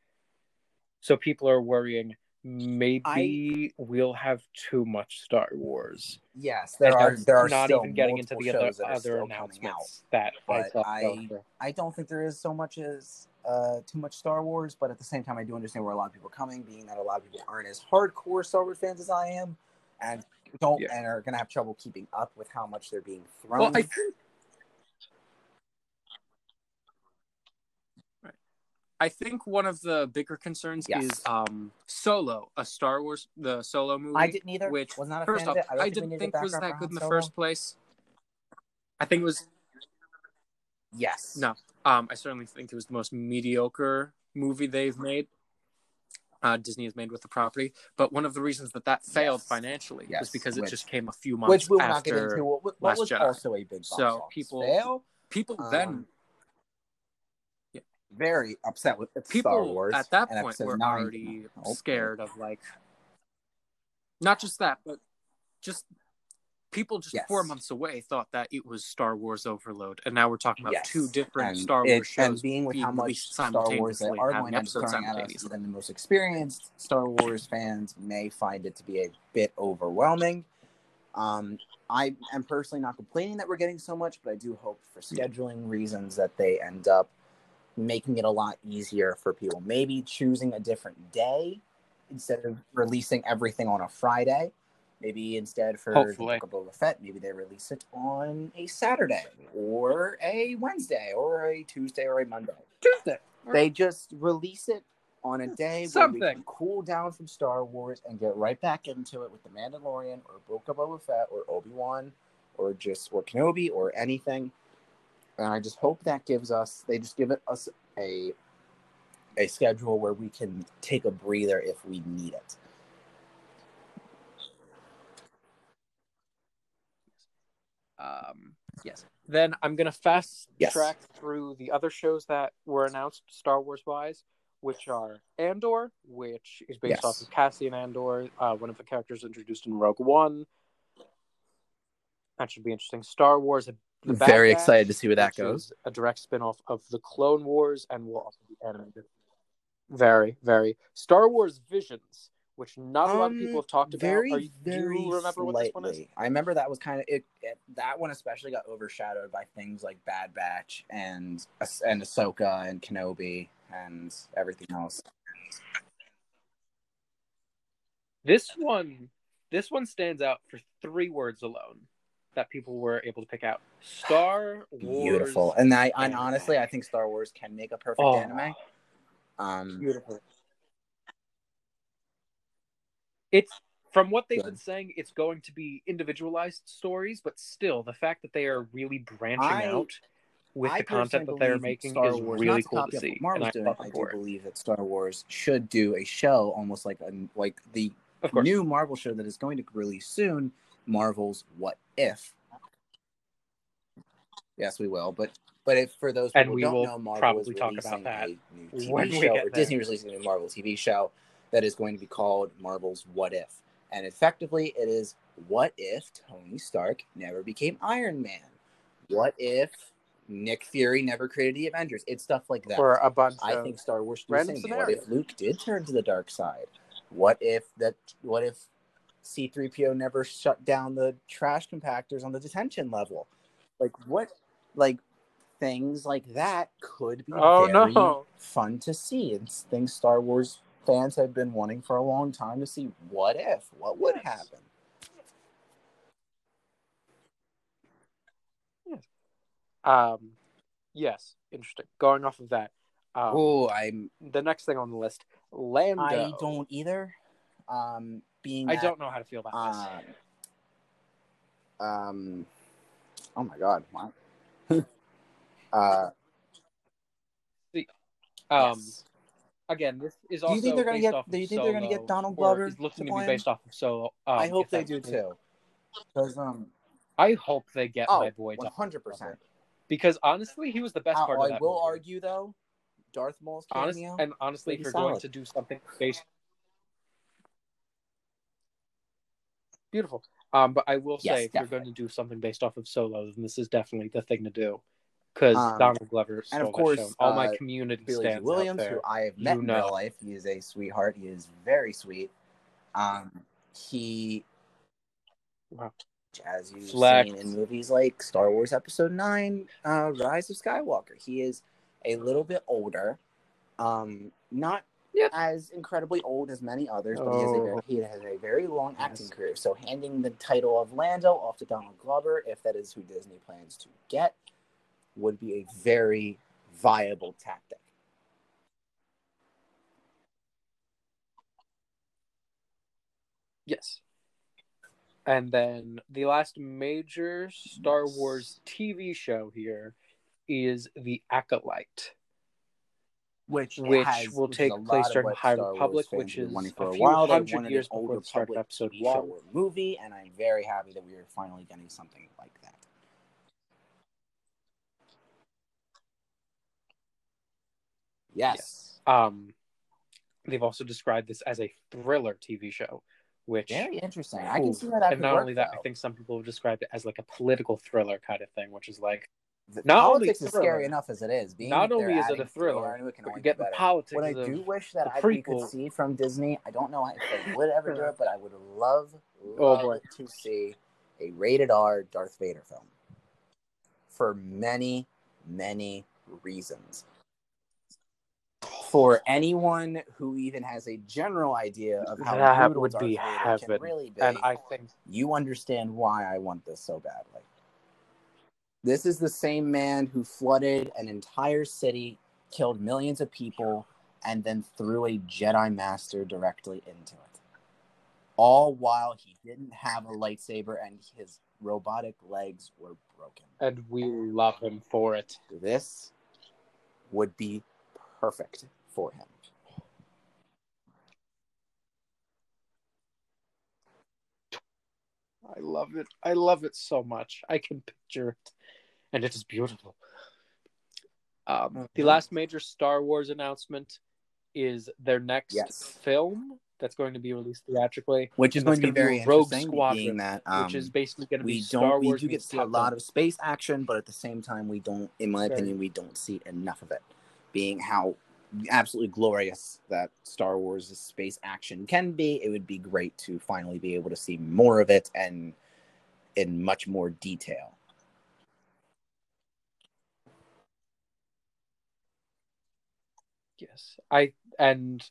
So people are worrying maybe we'll have too much Star Wars. Yes, there And are. There are not even getting into the other shows that are other coming out. announcements that I But saw. I- I don't think there is so much as uh, too much Star Wars, but at the same time, I do understand where a lot of people are coming, being that a lot of people aren't as hardcore Star Wars fans as I am, and don't Yeah. and are going to have trouble keeping up with how much they're being thrown. Well, I think. I think one of the bigger concerns Yes. is um, Solo, a Star Wars, the Solo movie. I didn't either. Which, was not a first off. I, I didn't think was that good in the Han first place. I think it was. Yes. No. Um, I certainly think it was the most mediocre movie they've made. Uh, Disney has made with the property, but one of the reasons that that failed Yes. financially Yes, was because it just came a few months Which we will not get after into. What, what Last was Jedi. also a big box So, people- fail. people. Um, then Very upset with Star people Wars at that point were nine. already Oh, scared of like not just that but just people just Yes. four months away thought that it was star wars overload and now we're talking about Yes. two different and star it- wars shows and being with being how much Star Wars they simultaneously are going to be episodes throwing at us, even the most experienced Star Wars fans may find it to be a bit overwhelming. Um, I am personally not complaining that we're getting so much, but I do hope for scheduling reasons that they end up making it a lot easier for people. Maybe choosing a different day instead of releasing everything on a Friday. Maybe instead for Hopefully. Book of Boba Fett, maybe they release it on a Saturday or a Wednesday or a Tuesday or a Monday. tuesday They just release it on a day where we can Something. cool down from Star Wars and get right back into it with the Mandalorian or Book of Boba Fett or Obi Wan or just or Kenobi or anything. And I just hope that gives us they just give it us a a schedule where we can take a breather if we need it. um yes then i'm gonna fast Yes. track through the other shows that were announced star wars wise which are andor which is based Yes. off of cassian andor uh, one of the characters introduced in rogue one that should be interesting star wars The Bad Very Batch, excited to see where that goes. A direct spin-off of the Clone Wars and will also be animated. Very, very. Star Wars Visions, which not a lot of people have talked about. Um, Very, Are you, very do you remember what this one is? I remember that was kind of it, it. That one especially got overshadowed by things like Bad Batch and and Ahsoka and Kenobi and everything else. This one, this one stands out for three words alone that people were able to pick out. Star Wars. Beautiful, and I and honestly, I think Star Wars can make a perfect Oh. anime. Um, Beautiful. It's from what they've Good. been saying, it's going to be individualized stories, but still, the fact that they are really branching I- out with I the content that they're making Star is Wars, really cool to see. Marvel's doing. I do believe that Star Wars should do a show almost like a like the new Marvel show that is going to release soon, Marvel's What If. Yes, we will. But but if for those And we don't will know, Marvel probably is talk about that a new TV when we show, get or there. Disney releasing a new Marvel TV show that is going to be called Marvel's What If, and effectively it is what if Tony Stark never became Iron Man? What if Nick Fury never created the Avengers? It's stuff like that. For a bunch I of think Star Wars should do the random same thing. What if. Luke did turn to the dark side? What if that? What if C-3PO never shut down the trash compactors on the detention level? Like what? Like things like that could be Oh, very no. fun to see. It's things Star Wars fans have been wanting for a long time to see. What if? What would Yes. happen? Yes. Um yes, interesting. Going off of that. Um, oh, I'm. the next thing on the list, Lando. I don't either. Um, being I that- don't know how to feel about this. Um, um, oh my god, wow. uh, Um, yes. again, this is also. Do you think they're gonna get- do you think they're gonna get Donald Glover Is looking to to be based off of Solo. Um, I hope they do the- too. Because um, I hope they get oh, my boy One hundred percent. because honestly, he was the best part of I will movie. argue though, Darth Maul's Honest, cameo. and honestly, if you're going to do something based, beautiful. Um, but I will say, Yes, if you're going to do something based off of Solo, then this is definitely the thing to do. Because Um, Donald Glover and of course, all my uh, community Billy Williams, there. who I have met You in real life. He is a sweetheart. He is very sweet. Um, he, Wow. as you've Flex. seen in movies like Star Wars Episode Nine, uh, Rise of Skywalker, he is a little bit older. Um, not Yep. as incredibly old as many others, but he has, a Oh. very, he has a very long acting Yes. career. So handing the title of Lando off to Donald Glover, if that is who Disney plans to get, would be a very viable tactic. Yes. And then the last major Star Yes. Wars TV show here is The Acolyte, which which has, will take place during what High Star Wars Republic, fans which is wanting for a a few while. They hundred wanted years an before Old the start of Republic Episode TV One. movie, and I'm very happy that we are finally getting something like that. Yes, Um, they've also described this as a thriller TV show, which very interesting. I can see that and not work. only that, though. I think some people have described it as like a political thriller kind of thing, which is like Not only politics is thriller, scary enough as it is. Being not only is it a thriller, it can only get the politics What I do wish that I could see from Disney, I don't know if they would ever do it, but I would love, Oh, love boy. to see a rated R Darth Vader film for many, many reasons. For anyone who even has a general idea of how That would Darth be Vader heaven. really be, and I think you understand why I want this so badly. This is the same man who flooded an entire city, killed millions of people, and then threw a Jedi Master directly into it. All while he didn't have a lightsaber and his robotic legs were broken. and we love him for it. This would be perfect for him. I love it. I love it so much. I can picture it, and it is beautiful. Um, The Mhm. last major Star Wars announcement is their next Yes. film that's going to be released theatrically, which is going to be gonna be very Rogue interesting, Squadron, being that um, which is basically going to be Star don't we Wars do get meets to see a lot of space action, but at the same time, we don't, in my Very. opinion, we don't see enough of it. Being how absolutely glorious that Star Wars space action can be, it would be great to finally be able to see more of it and in much more detail. Yes, I and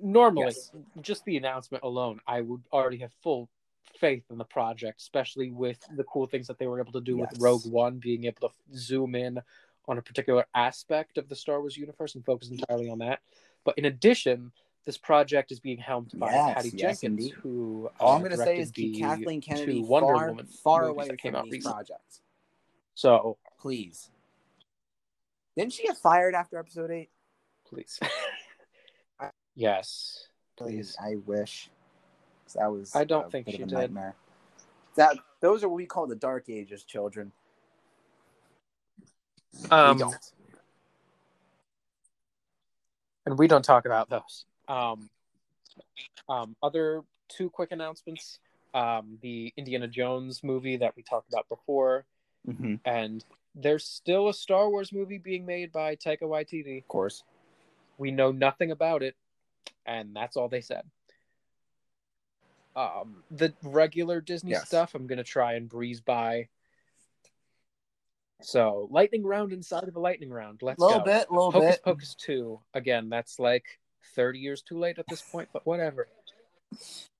normally Yes. just the announcement alone, I would already have full faith in the project, especially with the cool things that they were able to do Yes. with Rogue One, being able to zoom in on a particular aspect of the Star Wars universe and focus entirely on that. But in addition, this project is being helmed by Yes, Patty yes, Jenkins, indeed. who All uh, I'm going to say is keep the Kathleen Kennedy Wonder far, Woman far away that came from out these recently. projects. So Please. Didn't she get fired after episode eight? Please, yes, please. I wish. That was. I don't a think bit she did. Nightmare. That those are what we call the dark ages, children. Um, we don't. and we don't talk about those. Um, um, other two quick announcements: um, the Indiana Jones movie that we talked about before, hmm and there's still a Star Wars movie being made by Taika Waititi. Of course. We know nothing about it, and that's all they said. Um, the regular Disney Yes. stuff, I'm gonna try and breeze by. So, lightning round inside of a lightning round. Let's A little go. bit, a little Hocus bit. Pocus 2. Again, that's like 30 years too late at this point, but whatever.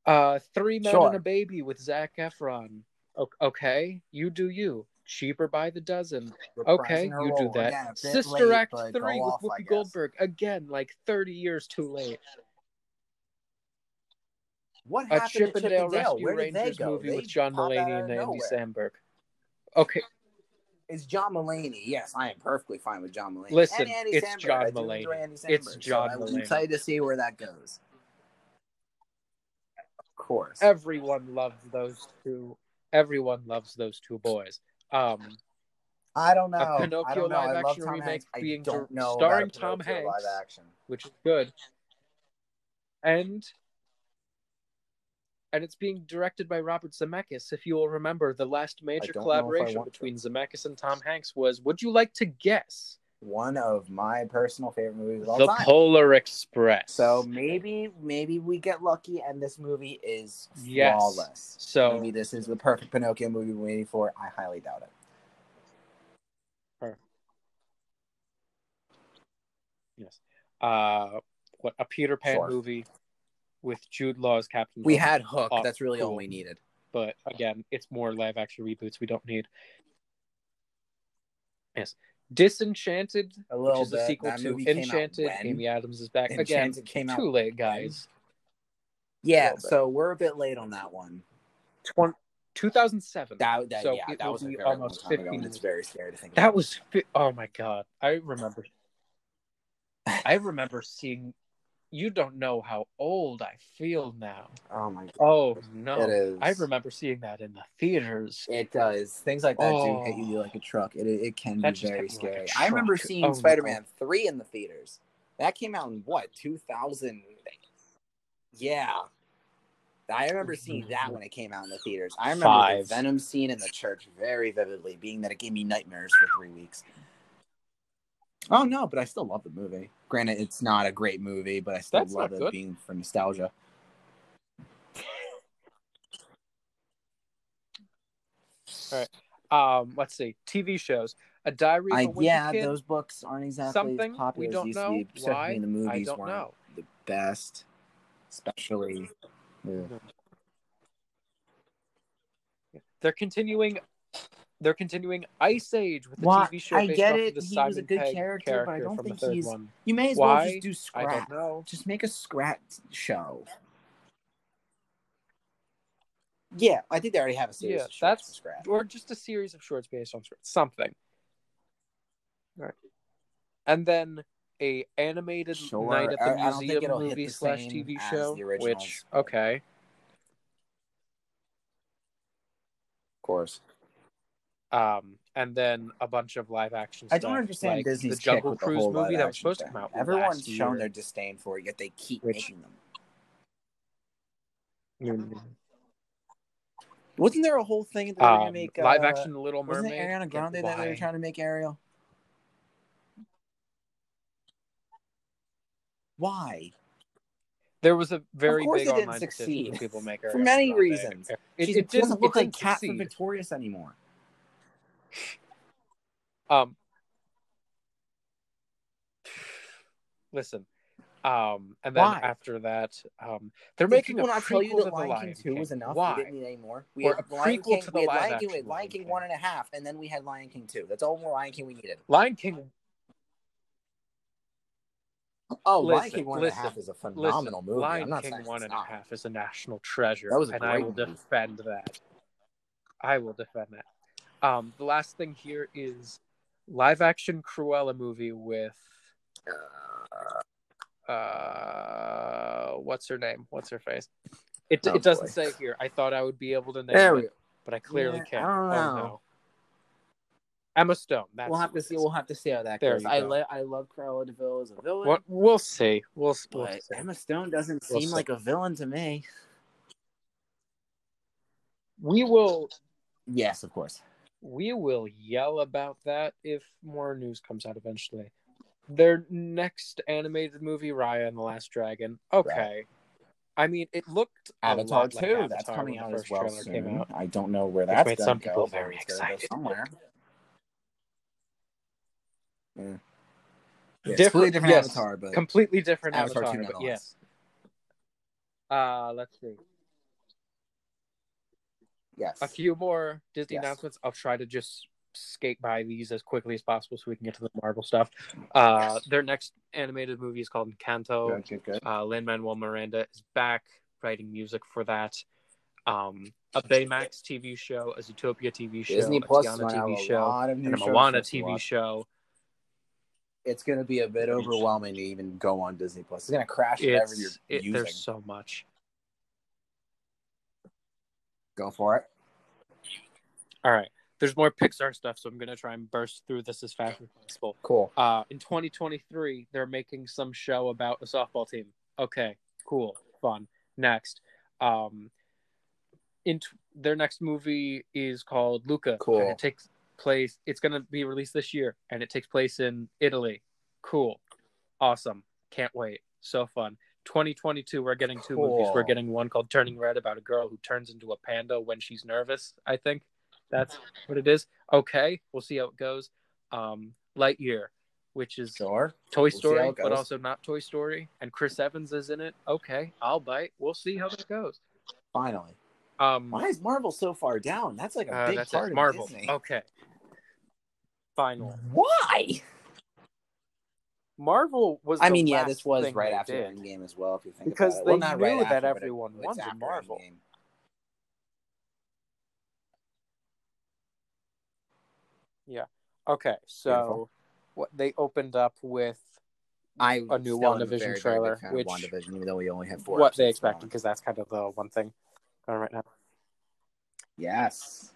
Uh, Three Men Sure. and a Baby with Zac Efron. Okay, you do you. Cheaper by the dozen. Okay, you do that. Again, Sister late, Act 3 with off, Whoopi. Goldberg. Again, like 30 years too late. What A happened to Chip 'n Dale Chippendale? Rescue Where Rangers movie They with John Mulaney and Andy. Samberg. Okay, It's John Mulaney. Yes, I am perfectly fine with John Mulaney. Listen, and Andy it's Samberg. John Mulaney. Andy It's Samberg, John so I'm excited to see where that goes. Of course. everyone loves those two. Everyone loves those two boys. Um, I don't know. I Pinocchio don't know. Live action remake Hanks. Being starring Tom Hanks. Live action. which is good. And and it's being directed by Robert Zemeckis. If you will remember, the last major don't know if I collaboration want to. between Zemeckis and Tom Hanks was Would you like to guess? One of my personal favorite movies of all The time. Polar Express. so maybe, maybe we get lucky, and this movie is Yes. flawless. So- maybe this is the perfect Pinocchio movie we're waiting for. I highly doubt it. yes. Uh what a Peter Pan Sure. movie with Jude Law as Captain We Hook. had Hook. Oh, That's really all we needed. but again, it's more live action reboots we don't need. Yes. Disenchanted, A which is a bit. sequel That to movie came out Enchanted. Amy Adams is back Enchanted again. came out too late, guys. Yeah, so we're a bit late on that one. Twen- 2007. That, that So yeah, it that was almost 15 it's very scary to think. That about. was fi- oh my god. I remember I remember seeing you don't know how old I feel now. oh my god, Oh no. it is. I remember seeing that in the theaters. It does. Things like that do Oh. hit you like a truck. It it can be very me like scary. I remember seeing Oh. Spider-Man three in the theaters. That came out in what two thousand? Yeah, I remember seeing that mm-hmm. when it came out in the theaters. I remember Five. the Venom scene in the church very vividly, being that it gave me nightmares for three weeks. Oh no, but I still love the movie. Granted, it's not a great movie, but I still That's love it good. being for nostalgia. All right. Um, let's see. TV shows. A Diary of a I Wimpy yeah, Kid. those books aren't exactly Something as popular we don't used know. to be. Especially Why? the movies I don't weren't know. the best, especially. Yeah. They're continuing. They're continuing Ice Age with the Why- TV show I based get off it, of the he Simon was a good Pegg character, but I don't think he's- one. You may as Why? well just do I scrap. Just make a scrap show. Yeah, I think they already have a series Yeah, that's- scrap. Or just a series of shorts based on shorts. Something. Right. And then a animated Sure. night at the I- I museum it'll movie the slash TV show. Which okay. Of course. Um, and then a bunch of live action. Stuff. I don't understand like Disney's the Jungle with the Cruise whole movie that was action supposed to come out. Everyone's last shown year. their disdain for it, yet they keep Which- making them. Wasn't there a whole thing that they were gonna Um, make live uh, action The Little Wasn't Mermaid. it Ariana Get Grande that they were trying to make Ariel? Why? There was a very course big it didn't online petition succeed. for people make For many Grande. reasons. It, She it doesn't look like Cat from. Victorious anymore. Um, listen. Um, and then Why? after that, um, they're Did making a not tell you that Lion Lion King two was enough? Why? We didn't need any more. We Or had a Lion King, to the we had Lion King, we had Lion King King. one and a half, and then we had Lion King two. That's all more Lion King we needed. Lion King. Oh, Lion King one and a half is a Listen, phenomenal movie. Lion I'm not King one and a is a national treasure, That was a and I will movie. defend that. I will defend that. Um, the last thing here is live action Cruella movie with uh, what's her name? What's her face? It, Oh, it doesn't boy. say here. I thought I would be able to name There it, but I clearly Yeah, can't. I don't Oh no. Emma Stone. That's We'll have to see. We'll have to see how that There goes. I li- I love Cruella de Vil as a villain, What we'll see. We'll, we'll see. Emma Stone doesn't We'll seem see. like a villain to me. We will Yes, of course. We will yell about that if more news comes out eventually. Their next animated movie, Raya and the Last Dragon. Okay. I mean, it looked Avatar too. like. Avatar that's coming out as first well trailer came soon. out. I don't know where that's made going some to people go. but very it's excited. somewhere. Yeah. Yeah, it's Different- completely different yes. Avatar, but Completely different Avatar, Avatar, two but nonetheless. yes. Uh, let's see. Yes. A few more Disney Yes. announcements. I'll try to just skate by these as quickly as possible so we can get to the Marvel stuff. Uh, their next animated movie is called Encanto. Good, good, good. Uh, Lin Manuel Miranda is back writing music for that. Um, a Baymax TV show, a Zootopia TV show, Disney a Plus Tiana going to have TV a show, lot and a Moana for us to TV show. It's going to be a bit overwhelming to even go on Disney Plus. It's going to crash whatever you're it, using. there's so much. Go for it. All right, there's more Pixar stuff, so I'm gonna try and burst through this as fast as possible. Cool. Uh, in 2023, they're making some show about a softball team. Okay, cool, fun. Next, um, in t- their next movie is called Luca. Cool. And it takes place. It's gonna be released this year, and it takes place in Italy. Cool, awesome. Can't wait. So fun. 2022, we're getting two movies. We're getting one called Turning Red about a girl who turns into a panda when she's nervous. I think that's what it is. Okay, we'll see how it goes. Um, Lightyear, which is Sure. Toy Story, it but also not Toy Story, and Chris Evans is in it. Okay, I'll bite. We'll see how that goes. Finally. Um, Why is Marvel so far down? That's like a uh, big part it. of Marvel. Disney. Okay. Finally, Why? Marvel was. I mean, yeah, this was right after did. Endgame as well. If you think Because about it. they well, not right knew that after, but it- everyone wanted Marvel. Endgame. Okay, so Beautiful. what they opened up with I a new WandaVision very, trailer, which- WandaVision, even though we only have four. what they expected, because that's kind of the one thing going right now. Yes.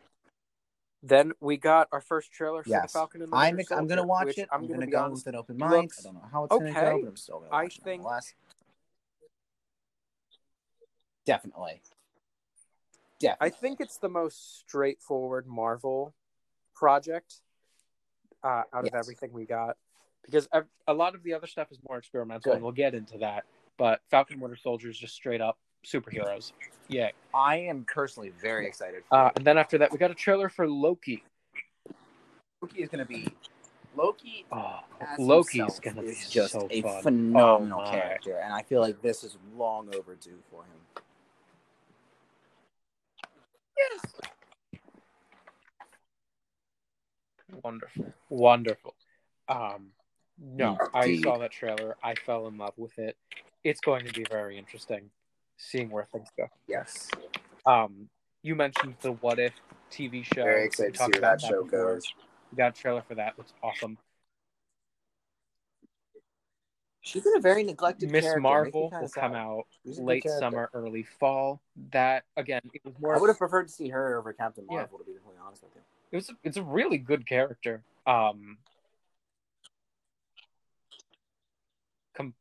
Then we got our first trailer for Yes. the Falcon and the I'm, Winter I'm gonna watch it. I'm, I'm, gonna, gonna go honest, with an open mind. looks I don't know how it's gonna go, but I'm still gonna I watch it think-. Definitely. Definitely. I think it's the most straightforward Marvel project uh, out of everything we got because a lot of the other stuff is more experimental, Good. and we'll get into that. But Falcon and Winter Soldier is just straight up superheroes. Yeah. I am personally very excited. For Uh, and then after that, we got a trailer for Loki. Loki is gonna be Loki. Oh, as Loki's himself gonna be is just so a fun. phenomenal Oh character, and I feel like this is long overdue for him. Yes. Wonderful, wonderful. Um, no, I saw that trailer. I fell in love with it. It's going to be very interesting seeing where things go. Yes. Um, you mentioned the What If TV show. Very excited to see where about that show before. goes. We got a trailer for that. Looks awesome. She's been a very neglected Miss. Marvel Makes will come sad. out She's a good late summer, early fall. That again, it was more. I would have preferred to see her over Captain Yeah. Marvel, to be completely honest with you. It was. It's a really good character. Um, com-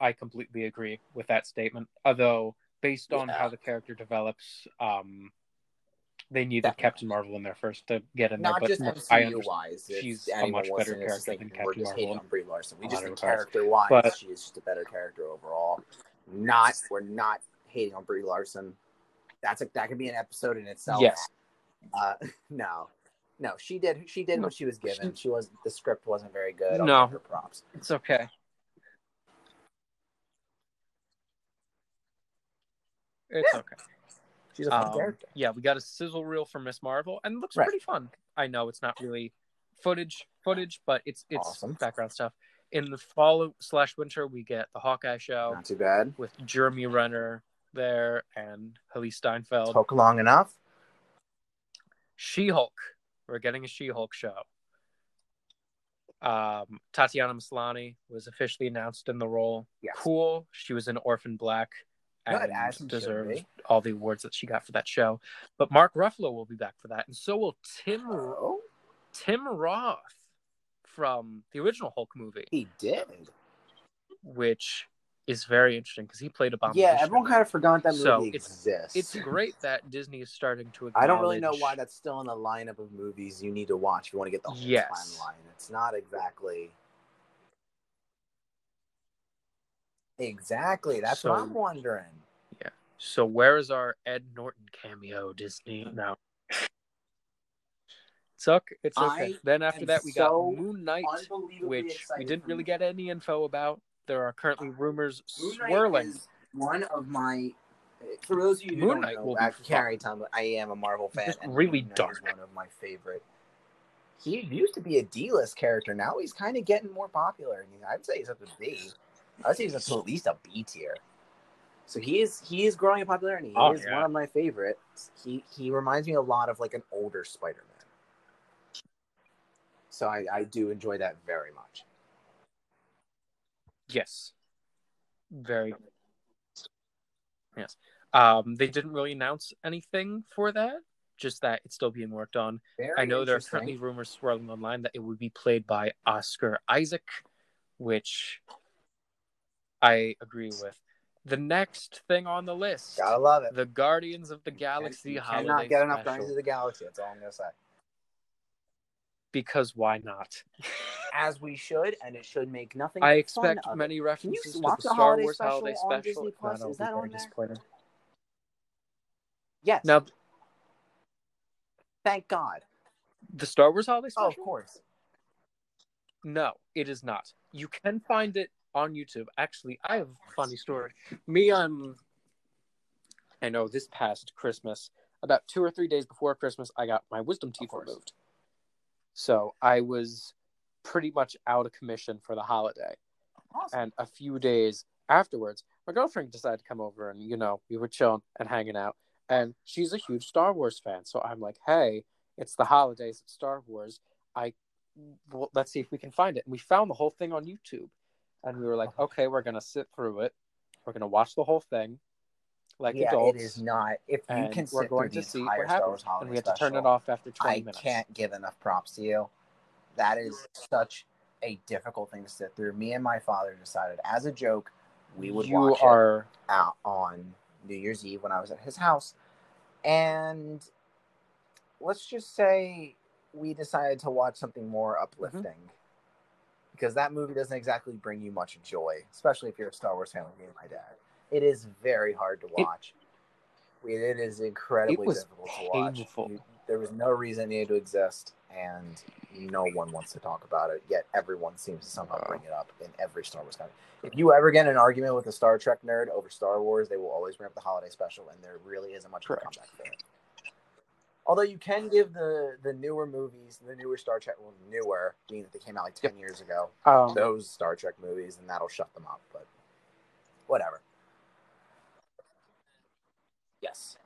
I completely agree with that statement. Although based on Yeah. how the character develops, um, they needed Definitely. Captain Marvel in there first to get in there. Not just MCU wise. she's a much better listening to this character than Captain Marvel on Brie Larson. We just character wise, But- she is just a better character overall. Not we're not hating on Brie Larson. That's a that could be an episode in itself. Yes. Uh, no, no, she did. She did what she was given. She was the script wasn't very good. I'll No. her props. It's okay. It's okay. She's a fun Um, character. yeah, we got a sizzle reel for Miss Marvel, and it looks Right. pretty fun. I know it's not really footage, footage, but it's it's Awesome. background stuff. In the fall slash winter, we get the Hawkeye show Not too bad. with Jeremy Renner there and Hailee Steinfeld. Took long enough. She Hulk. We're getting a She Hulk show. Um, Tatiana Maslany was officially announced in the role. Yes. Cool. She was in Orphan Black Good, and deserves all the awards that she got for that show. But Mark Ruffalo will be back for that, and so will Tim Oh, Tim Roth from the original Hulk movie, he did. which is very interesting because he played a Abomination. Yeah, everyone kind of forgot that movie So, it's- exists. It's great that Disney is starting to. Acknowledge... I don't really know why that's still in the lineup of movies you need to watch if you want to get the whole Yes. timeline. It's not exactly. Exactly. That's what I'm wondering. Yeah. So where is our Ed Norton cameo, Disney? No. It's okay. It's okay. I then after that, we so got Moon Knight, which we didn't really get any info about. There are currently uh, rumors Moon swirling. is one of my. For those of you who Moon don't Knight know, will be I fun. can't already tell, but I am a Marvel fan. just and really Moon dark. One of my favorite. He used to be a D-list character. Now he's kind of getting more popular. I mean, I'd say he's up to B. I'd say he's at least a B tier. So he is he is growing in popularity. He Oh, is yeah. one of my favorites. He he reminds me a lot of like an older Spider-Man. So I, I do enjoy that very much. Yes. Very. Yes. Um, they didn't really announce anything for that. Just that it's still being worked on. Very I know there are currently rumors swirling online that it would be played by Oscar Isaac, which I agree with. The next thing on the list, Gotta love it. the Guardians of the Galaxy You holiday cannot get enough special. Guardians of the Galaxy. That's all I'm gonna say. because why not? As we should, and it should make nothing. I fun expect of it. many references to the the Star holiday Wars special holiday on special. Disney If Plus? not, Is that on there? Yes. Now, thank God. the Star Wars holiday special. Oh, of course. No, it is not. You can find it on YouTube. Actually, I have a funny story. Me, um, I know this past Christmas, about two or three days before Christmas, I got my wisdom teeth removed. So I was pretty much out of commission for the holiday. Awesome. And a few days afterwards, my girlfriend decided to come over and, you know, we were chilling and hanging out. And she's a huge Star Wars fan. So I'm like, hey, it's the holidays, it's Star Wars. I well, let's see if we can find it. And we found the whole thing on YouTube. And we were like, oh. okay, we're gonna sit through it. We're gonna watch the whole thing. Like yeah, adults. it is not. If you can we're sit going to see what happens. And we have to turn it off after 20 I minutes. can't give enough props to you. That is such a difficult thing to sit through. Me and my father decided, as a joke, we would you watch are it out on New Year's Eve when I was at his house, and let's just say we decided to watch something more mm-hmm. uplifting. Because that movie doesn't exactly bring you much joy, especially if you're a Star Wars fan like me and my dad. It is very hard to It- watch. it is incredibly was difficult to watch. painful. You- there was no reason it needed to exist, and no one wants to talk about it. Yet everyone seems to somehow bring it up in every Star Wars content. If you ever get in an argument with a Star Trek nerd over Star Wars, they will always bring up the holiday special, and there really isn't much of a Correct. comeback for it. Although you can give the the newer movies, the newer Star Trek, well, newer, being that they came out like ten years ago, um, those Star Trek movies, and that'll shut them up. But whatever. Yes.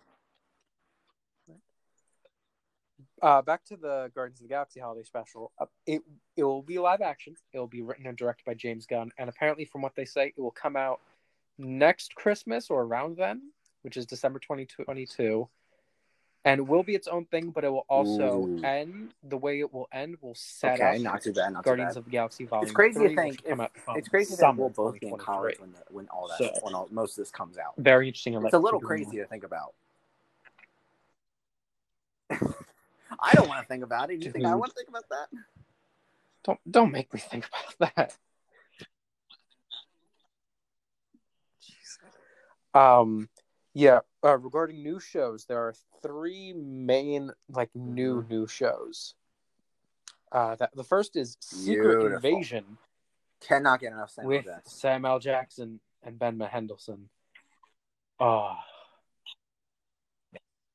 uh, back to the Guardians of the Galaxy holiday special. Uh, it it will be live action. It will be written and directed by James Gunn, and apparently, from what they say, it will come out next Christmas or around then, which is December twenty twenty two. And it will be its own thing, but it will also Ooh. end the way it will end will set Okay, up not too bad. Not too Guardians bad. of the Galaxy Volume. It's crazy to think which will come if- It's crazy that we'll both be in college when, the, when all that So- when all, most of this comes out. Very interesting. It's a little crazy to think about. I don't want to think about it. You think I want to think about that? Don't don't make me think about that. Um, yeah. Uh, regarding new shows, there are three main like new Mhm. new shows. Uh, that the first is Secret Beautiful. Invasion Cannot get enough Samuel with Jackson. Sam L. Jackson and Ben Mendelsohn. Ah.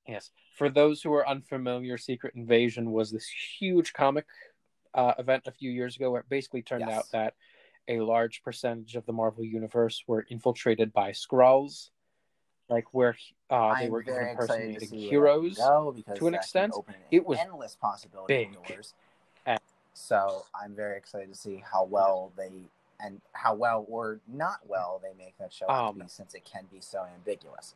Yes. For those who are unfamiliar, Secret Invasion was this huge comic uh, event a few years ago where it basically turned Yes. out that a large percentage of the Marvel universe were infiltrated by Skrulls, like where uh, they I'm were very even excited to impersonating see heroes. where that can go because to an extent. It was endless possibility big. doors. And- So I'm very excited to see how well they and how well or not well they make that show Um, be, since it can be so ambiguous.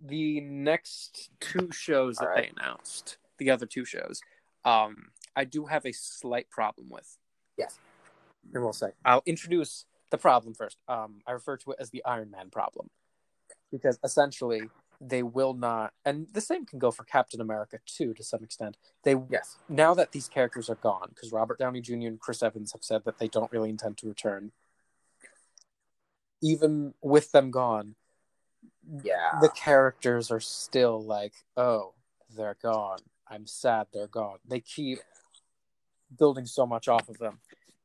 the next two shows that All they announced, the other two shows, um, I do have a slight problem with. Yes. And we'll say I'll introduce the problem first. Um, I refer to it as the Iron Man problem, because essentially they will not, and the same can go for Captain America too, to some extent. They Yes. now that these characters are gone, because Robert Downey Jr. and Chris Evans have said that they don't really intend to return. Even with them gone, Yeah. the characters are still like, oh, they're gone. I'm sad they're gone. They keep building so much off of them.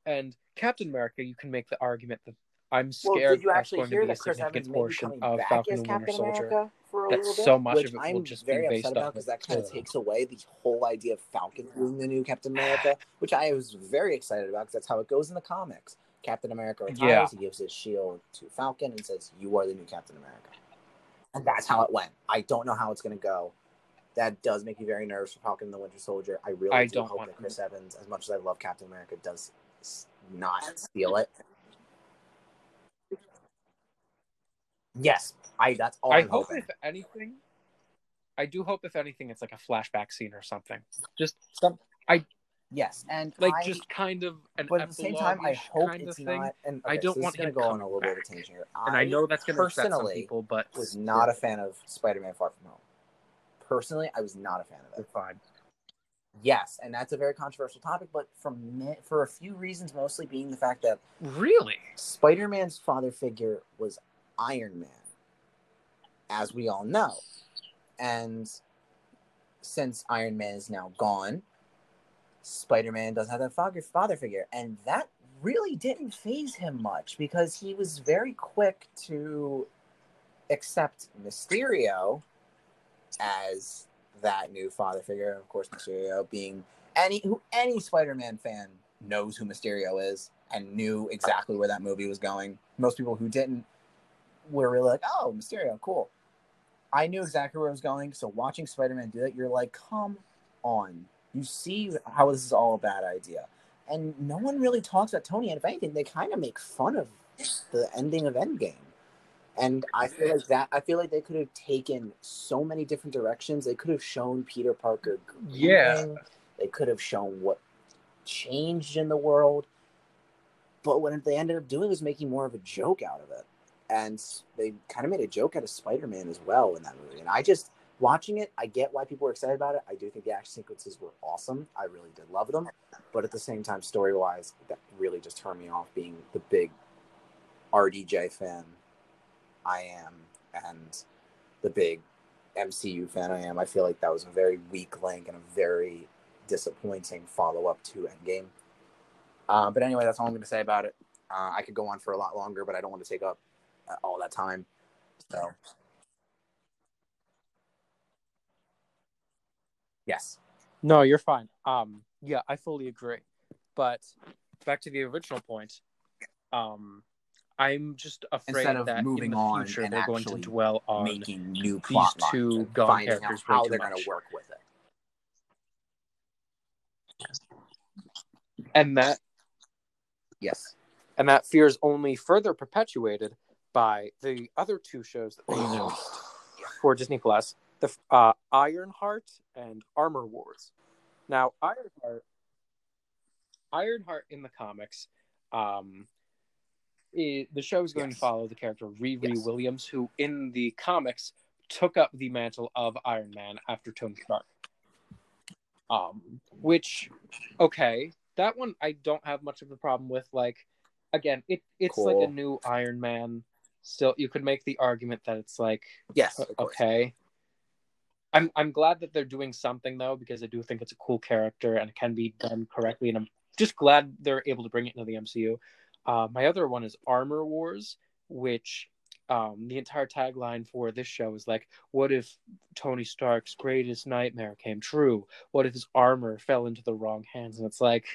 And Captain America, you can make the argument that I'm well, scared did you that's actually going to be a that Chris significant Evans portion of Falcon and Winter Captain Soldier. America for a That little so much which of it I'm just be very based upset about because that kind of Ugh. takes away the whole idea of Falcon being the new Captain America, which I was very excited about because that's how it goes in the comics. Captain America retires, Yeah. he gives his shield to Falcon and says, "You are the new Captain America," and that's how it went. I don't know how it's going to go. That does make me very nervous for Falcon and the Winter Soldier. I really I do don't hope want that Chris Evans, as much as I love Captain America, does not steal it. Yes, I. That's all I I'm hope, hoping. if anything, I do hope, if anything, it's like a flashback scene or something. Just some, I. Yes, and like, I, just kind of an but at the same time, I hope kind it's of not. And I don't so want gonna go on a little bit of a tangent here. and I know that's going to upset some personally people, but was not a fan of Spider-Man: Far From Home. Personally, I was not a fan of it. fine. Yes, and that's a very controversial topic, but from mi- for a few reasons, mostly being the fact that Really? Spider-Man's father figure was Iron Man, as we all know, and since Iron Man is now gone, Spider-Man doesn't have that father father figure, and that really didn't faze him much because he was very quick to accept Mysterio as that new father figure. Of course, Mysterio being any who any Spider-Man fan knows who Mysterio is and knew exactly where that movie was going. Most people who didn't were really like, "Oh, Mysterio, cool." I knew exactly where it was going, so watching Spider-Man do that, you're like, "Come on." You see how this is all a bad idea. And no one really talks about Tony, and if anything, they kind of make fun of the ending of Endgame. And I feel like that I feel like they could have taken so many different directions. They could have shown Peter Parker Yeah. They could have shown what changed in the world. But what they ended up doing was making more of a joke out of it. And they kind of made a joke out of Spider Man as well in that movie. And I just, watching it, I get why people were excited about it. I do think the action sequences were awesome. I really did love them. But at the same time, story wise, that really just turned me off being the big RDJ fan I am and the big MCU fan I am. I feel like that was a very weak link and a very disappointing follow up to Endgame. Uh, but anyway, that's all I'm going to say about it. Uh, I could go on for a lot longer, but I don't want to take up uh, all that time. So, yes. No, you're fine. Um, yeah, I fully agree. But back to the original point, um, I'm just afraid Instead of that moving in the on future and they're going to dwell on making new plot these two lines and gone finding out characters how they're going to work with it. and that Yes. and that fear is only further perpetuated by the other two shows that they announced for Disney Plus: the uh, Ironheart and Armor Wars. Now, Ironheart, Ironheart in the comics, um, the show is going Yes. to follow the character Riri Yes. Williams, who in the comics took up the mantle of Iron Man after Tony Stark. Um, which, okay, that one I don't have much of a problem with. Like, again, it it's like a new Iron Man. Still, you could make the argument that it's like Yes. okay. I'm I'm glad that they're doing something though because I do think it's a cool character and it can be done correctly and I'm just glad they're able to bring it into the MCU. Uh, my other one is Armor Wars, which um, the entire tagline for this show is like, "What if Tony Stark's greatest nightmare came true? What if his armor fell into the wrong hands?" And it's like,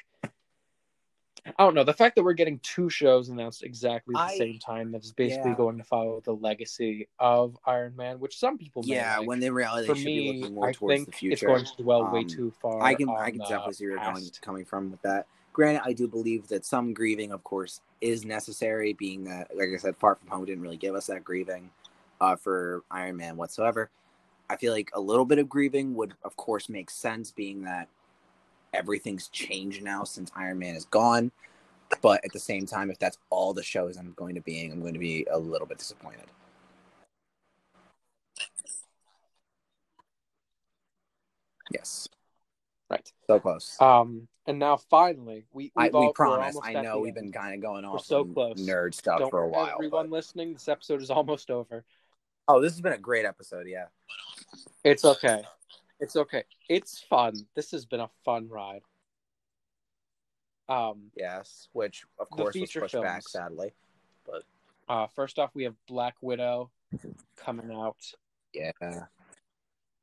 I don't know. The fact that we're getting two shows announced exactly at the I- same time that is basically yeah. going to follow the legacy of Iron Man, which some people Yeah, like. when in reality for they should be me, looking more I towards think the future. it's going to dwell way Um, too far. I can I can uh, definitely see where you're going, coming from with that. Granted, I do believe that some grieving, of course, is necessary, being that, like I said, Far From Home didn't really give us that grieving uh, for Iron Man whatsoever. I feel like a little bit of grieving would, of course, make sense, being that everything's changed now since Iron Man is gone. But at the same time, if that's all the shows I'm going to be in, I'm going to be a little bit disappointed. Yes, Right. so close. Um, and now finally, we I, we we're promise. I know we've end. been kind of going off so close. nerd stuff Don't for a while. Everyone but- listening, this episode is almost over. Oh, this has been a great episode. Yeah. It's okay. It's okay. It's fun. This has been a fun ride. Um, Yes. Which, of course, was pushed back, films. sadly. But uh, first off, we have Black Widow coming out. yeah.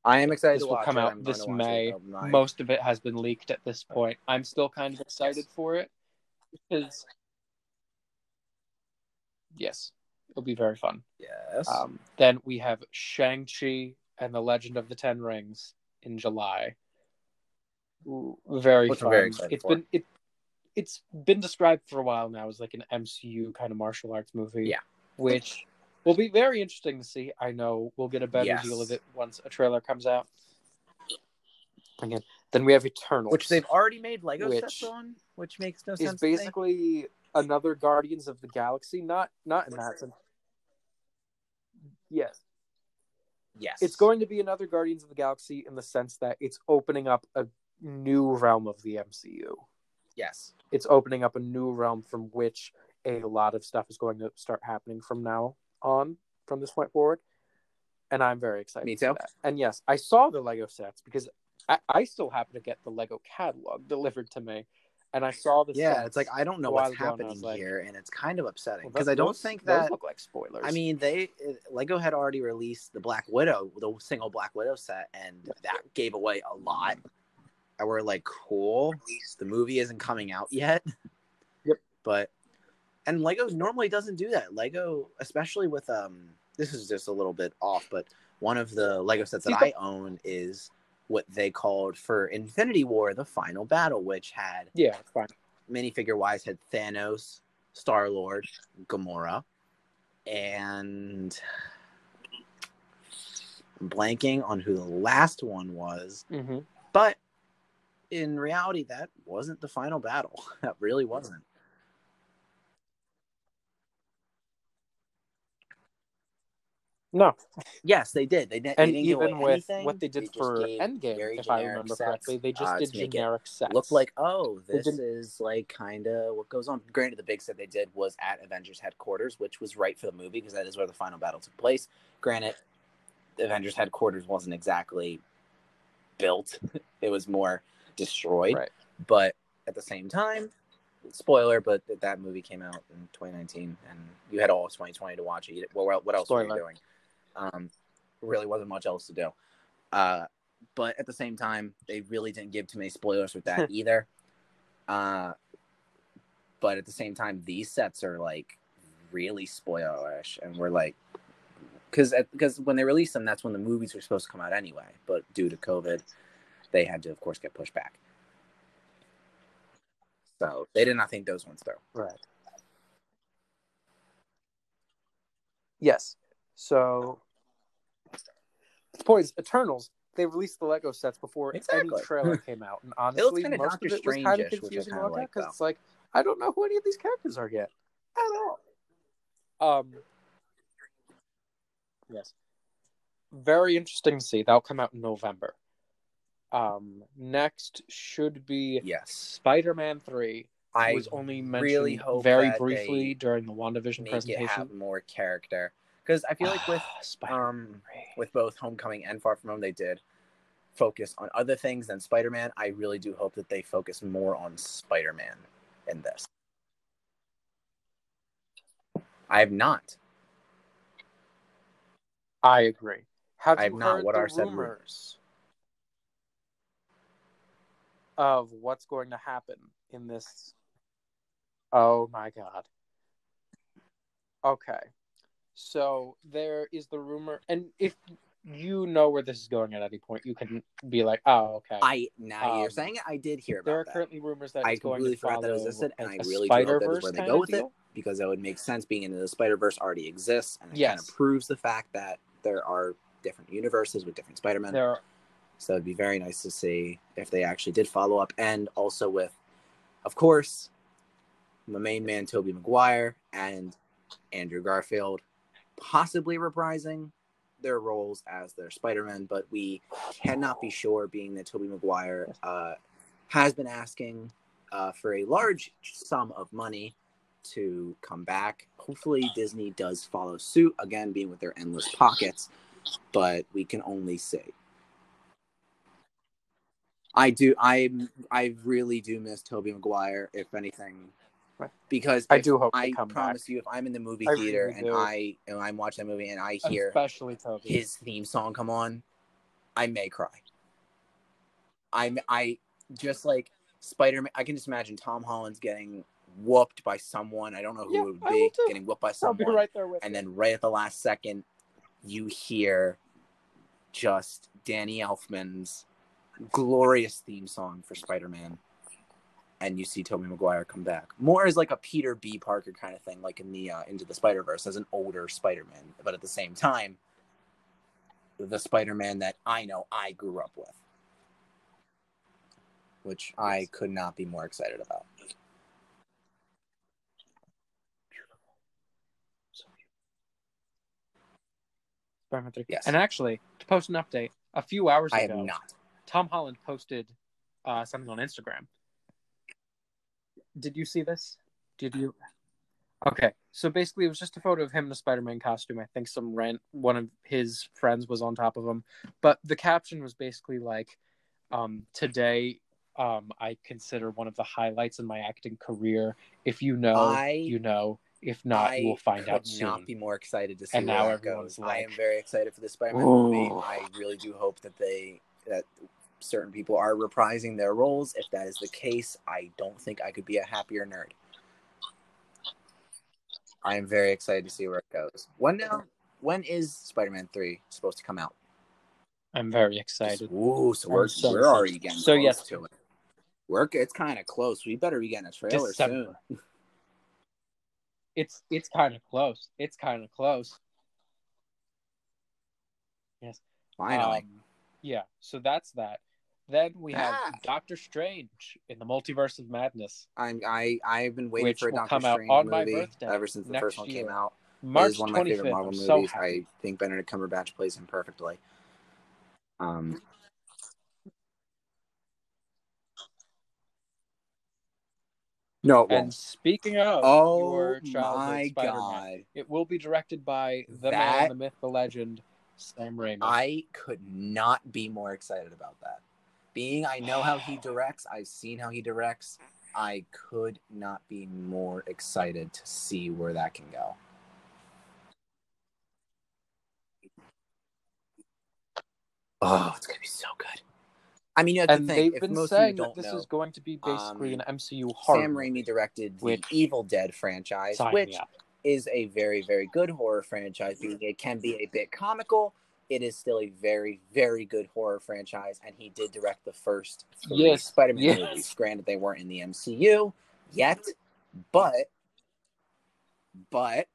I am excited This to will come it. out this going to watch May. Most of it has been leaked at this point. I'm still kind of excited for it because, yes, it'll be very fun. Yes. Um, then we have Shang Chi and the Legend of the Ten Rings in July. Very Which fun. very It's for. been it. It's been described for a while now as like an MCU kind of martial arts movie. Yeah. which will be very interesting to see. I know we'll get a better Yes. deal of it once a trailer comes out. Again, then we have Eternals, which they've already made Lego Which sets on, which makes no is sense. me. basically another Guardians of the Galaxy. Not not in that sense. Yes, yes. it's going to be another Guardians of the Galaxy in the sense that it's opening up a new realm of the MCU. Yes. It's opening up a new realm from which a lot of stuff is going to start happening from now on, from this point forward. And I'm very excited. Me too. And yes, I saw the Lego sets because I, I still happen to get the Lego catalog delivered to me, and I saw the Yeah, it's like I don't know what's ago, and I happening like, here, and it's kind of upsetting because those- I don't think those that. look like spoilers. I mean, they Lego had already released the Black Widow, the single Black Widow set, and that gave away a lot. And we're like, cool. The movie isn't coming out yet. Yep. But and Lego normally doesn't do that. Lego, especially with um, this is just a little bit off, but one of the Lego sets that I own is what they called for Infinity War, the final battle, which had yeah, fine. minifigure wise had Thanos, Star Lord, Gamora, and I'm blanking on who the last one was. hmm But in reality, that wasn't the final battle. That really wasn't. No, Yes, they did. They, did, and they didn't even with anything. what they did just for Endgame, if I remember correctly, they just uh, did to make it generic sets. Looked like, oh, this is like kind of what goes on. Granted, the big set they did was at Avengers headquarters, which was right for the movie because that is where the final battle took place. Granted, Avengers headquarters wasn't exactly built; it was more destroyed. Right. But at the same time, spoiler, but that, movie came out in 2019, and you had all of 2020 to watch it. What, what else were you doing? Um, really wasn't much else to do. Uh, but at the same time, they really didn't give too many spoilers with that either. Uh, but at the same time, these sets are like really spoilerish, and we're like, because because when they released them, that's when the movies were supposed to come out anyway. But due to COVID, they had to, of course, get pushed back. So they did not think those ones through. right. Yes. So the point is, Eternals. They released the Lego sets before Exactly. any trailer came out, and honestly, most Doctor of it was kind of confusing about like, because it's like I don't know who any of these characters are yet at all. Um. Yes. Very interesting to see. That'll come out in November. Um. Next should be Yes. Spider-Man Three. I was only mentioned really hope very briefly during the WandaVision make it presentation. have more character because I feel like with um with both Homecoming and Far From Home, they did focus on other things than Spider Man. I really do hope that they focus more on Spider Man in this. I have not. I agree. Have I you have not. heard What the are said rumors of what's going to happen in this? Oh my god. Okay, so there is the rumor, and if you know where this is going at any point, you can be like, "Oh, okay." I now you're Um, saying it. I did hear there are that currently rumors that I it's going completely to forgot that existed, and I really do hope that is Spider-Verse where they go with it. because that would make sense. Being into the Spider Verse already exists, and it Yes. kind of proves the fact that there are different universes with different Spider Men. Are, So it'd be very nice to see if they actually did follow up, and also with, of course, my main man Tobey Maguire and Andrew Garfield, possibly reprising their roles as their Spider-Man, but we cannot be sure, being that Tobey Maguire uh, has been asking uh, for a large sum of money to come back. Hopefully, Disney does follow suit again, being with their endless pockets, but we can only see. I do. I I really do miss Tobey Maguire. If anything. Because I do hope I promise back. you, if I'm in the movie theater really and do. I and I'm watching that movie and I hear especially Tobey. his theme song come on, I may cry. I'm I just like Spider Man. I can just imagine Tom Holland's getting whooped by someone. I don't know who Yeah, it would be. Getting whooped by I'll someone, be right there with and you. then right at the last second, you hear just Danny Elfman's glorious theme song for Spider Man. And you see Tobey Maguire come back more as like a Peter B. Parker kind of thing, like in the uh, Into the Spider Verse as an older Spider Man, but at the same time, the Spider Man that I know I grew up with, which I could not be more excited about. Spider-Man 3. Yes. And actually, to post an update, a few hours I have ago, not. Tom Holland posted uh, something on Instagram. Did you see this? Did you? Okay, so basically, it was just a photo of him in a Spider-Man costume. I think some rent one of his friends was on top of him, but the caption was basically like, um, "Today, um, I consider one of the highlights in my acting career. If you know, I- you know. If not, you will find out soon." not be more excited to see And now everyone's goes. I am very excited for the Spider-Man Ooh. movie. I really do hope that they that certain people are reprising their roles. If that is the case, I don't think I could be a happier nerd. I am very excited to see where it goes. When now? When is Spider-Man Three supposed to come out? I'm very excited. Ooh, so we're so we're already getting So, close yes. to it. We're it's kind of close. We better be getting a trailer December. soon. It's it's kind of close. It's kind of close. Yes. Finally. Um, yeah, so that's that. Then we have Ah. Doctor Strange in the Multiverse of Madness, I'm I I've been waiting for a Doctor Strange movie ever since the first one year. came out. March it is one of my 25th. favorite Marvel I'm movies. so. I think Benedict Cumberbatch plays him perfectly. Um, no, And speaking of Oh your my god! it will be directed by the man, the myth, the legend, Sam Raimi. I could not be more excited about that. Being I know how he directs, I've seen how he directs. I could not be more excited to see where that can go. Oh, it's gonna be so good. I mean, you have to think they've if been most saying that this know, is going to be basically um, an MCU horror. Sam. Raimi directed the which- Evil Dead franchise, which is a very, very good horror franchise. Being it can be a bit comical, it is still a very, very good horror franchise. And he did direct the first three Yes, Spider-Man yes. movies. Granted, they weren't in the MCU yet, but but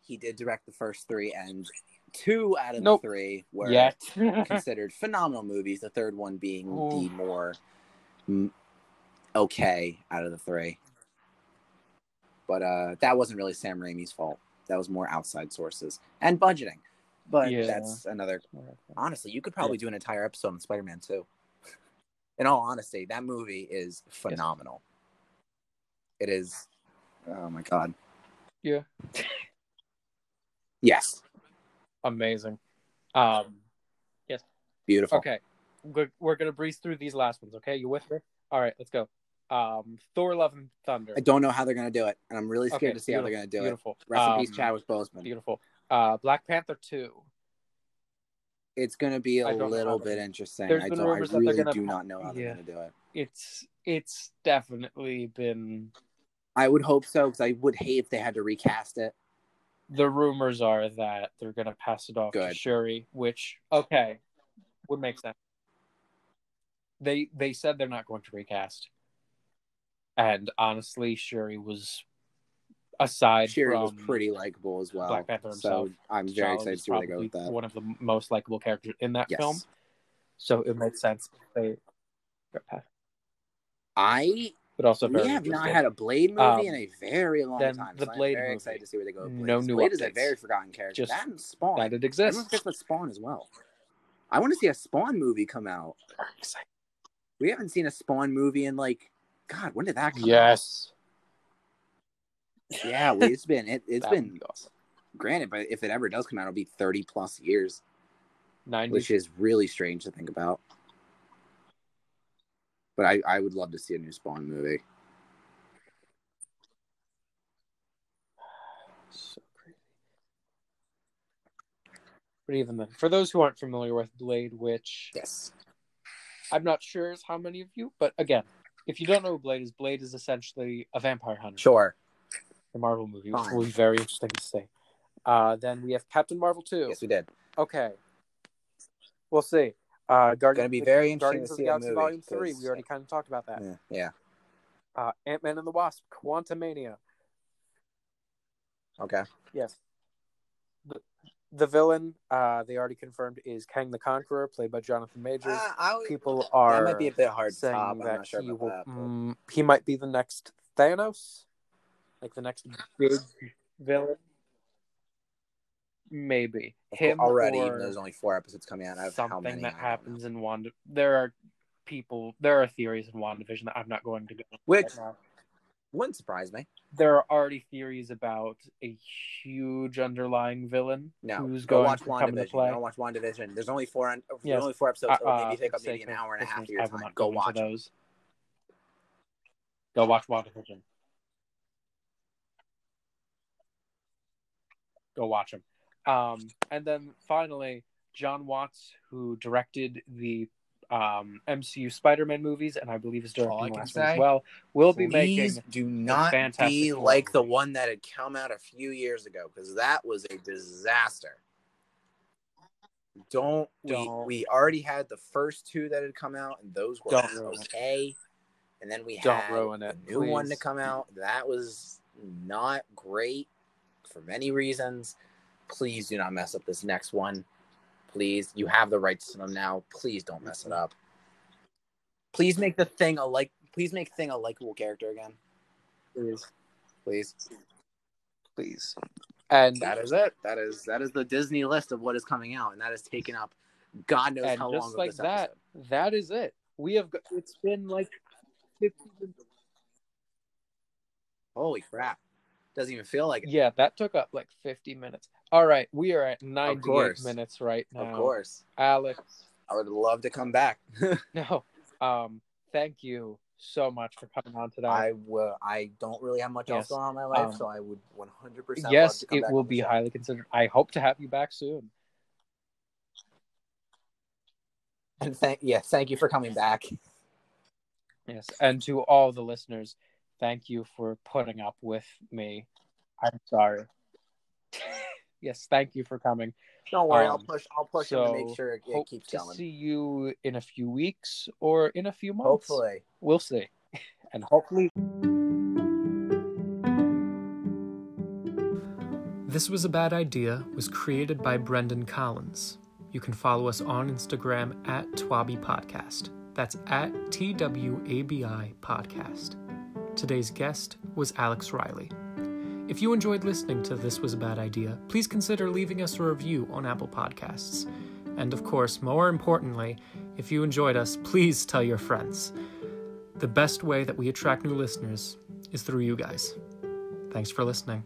he did direct the first three, and two out of Nope. the three were Yet. considered phenomenal movies. The third one being Ooh. the more okay out of the three. But uh, that wasn't really Sam Raimi's fault. That was more outside sources and budgeting. But Yeah. that's another. Honestly, you could probably do an entire episode on Spider Man 2. In all honesty, that movie is phenomenal. It is. Oh my God. Yeah. Yes. Amazing. Um, Yes. Beautiful. okay, we're, we're gonna breeze through these last ones. Okay, you with me? All right, let's go. Um, Thor: Love and Thunder. I don't know how they're going to do it, and I'm really scared Okay, to see how they're going to do it. Beautiful. Rest in peace, Um, Chadwick Boseman. Beautiful. Uh, Black Panther two. It's going to be a little bit they're- interesting. There's I don't. I they're really gonna do not know how they're going to do it. It's it's definitely been. I would hope so because I would hate if they had to recast it. The rumors are that they're gonna pass it off to Good. Shuri, which okay, would make sense. They they said they're not going to recast, and honestly, Shuri was aside from was pretty likable as well. Black Panther so himself, I'm very excited to see where they go with that. One of the most likable characters in that Yes. film, so it makes sense. They, I but also we have not had a Blade movie Um, in a very long time. the so Blade I'm very movie. excited to see where they go. No new Blade is a very forgotten character. Just that and Spawn. that it Everyone exists. forgets about Spawn as well. I want to see a Spawn movie come out. We haven't seen a Spawn movie in like, God, when did that come Yes, out? Yeah, well, it's been it, it's That been awesome. granted, but if it ever does come out, it'll be thirty plus years, 90s. which is really strange to think about. But I, I would love to see a new Spawn movie. So crazy. But even then, for those who aren't familiar with Blade, which Yes. I'm not sure is how many of you, but again, if you don't know who Blade is, Blade is essentially a vampire hunter. Sure. The Marvel movie, which will be very interesting to see. Uh, then we have Captain Marvel 2. Yes, we did. Okay. We'll see. Uh, Guardians, Gonna be very interesting Guardians to of see the Galaxy movie, Volume 3. We already kind of talked about that. Yeah. yeah. Uh, Ant Man and the Wasp, Quantumania. Okay. Yes. The, the villain, uh, they already confirmed, is Kang the Conqueror, played by Jonathan Majors. Uh, would- People are that might be a bit hard to saying top. I'm that not sure he will, that. but- mm, he might be the next Thanos, like the next big villain. Maybe Of him already, or even though there's only four episodes coming out. I have how something many? That don't know. happens in Wanda. There are people, there are theories in WandaVision that I'm not going to go. Which right wouldn't surprise me. there are already theories about a huge underlying villain No, who's go going watch to come into WandaVision. play. Go watch WandaVision. There's only four. There's Yes. only four episodes. So Uh, maybe take uh, up maybe an hour and a half of your time. Go watch those. Go watch WandaVision. Go watch them. Um, and then finally, Jon Watts, who directed the um, MCU Spider-Man movies, and I believe is directing the last one as well, will be making do not be Four like the one that had come out a few years ago because that was a disaster. Don't, Don't. we? We already had the first two that had come out, and those were okay. And then we Don't had ruin it, the new one to come out. That was not great for many reasons. Please do not mess up this next one. Please, you have the rights to them now. Please don't mess it up. Please make the thing a like. Please make thing a likable character again. please, Please. please. And That is it. That is that is the Disney list of what is coming out, and that has taken up God knows and how long. just like this that, episode. that is it. We have. Got, it's been like fifty. minutes. Holy crap! Doesn't even feel like it. Yeah, that took up like fifty minutes. All right, we are at course. ninety-eight minutes right now. Of course, Alex. I would love to come back. No, um, thank you so much for coming on today. I will. I don't really have much else going on in my life, Um, so I would one hundred percent. yes, it will be highly considered. I hope to have you back soon. And thank yes, thank you for coming back. Yes, and to all the listeners, thank you for putting up with me. I'm sorry. yes, thank you for coming. Don't worry, I'll Um, push. I'll push him to make sure it, it Hope keeps to going. see you in a few weeks or in a few months. Hopefully, we'll see. And hopefully, This Was a Bad Idea was created by Brendan Collins. You can follow us on Instagram at Twabi Podcast. That's at T W A B I Podcast. Today's guest was Alex Riley. If you enjoyed listening to This Was a Bad Idea, please consider leaving us a review on Apple Podcasts. And of course, more importantly, if you enjoyed us, please tell your friends. The best way that we attract new listeners is through you guys. Thanks for listening.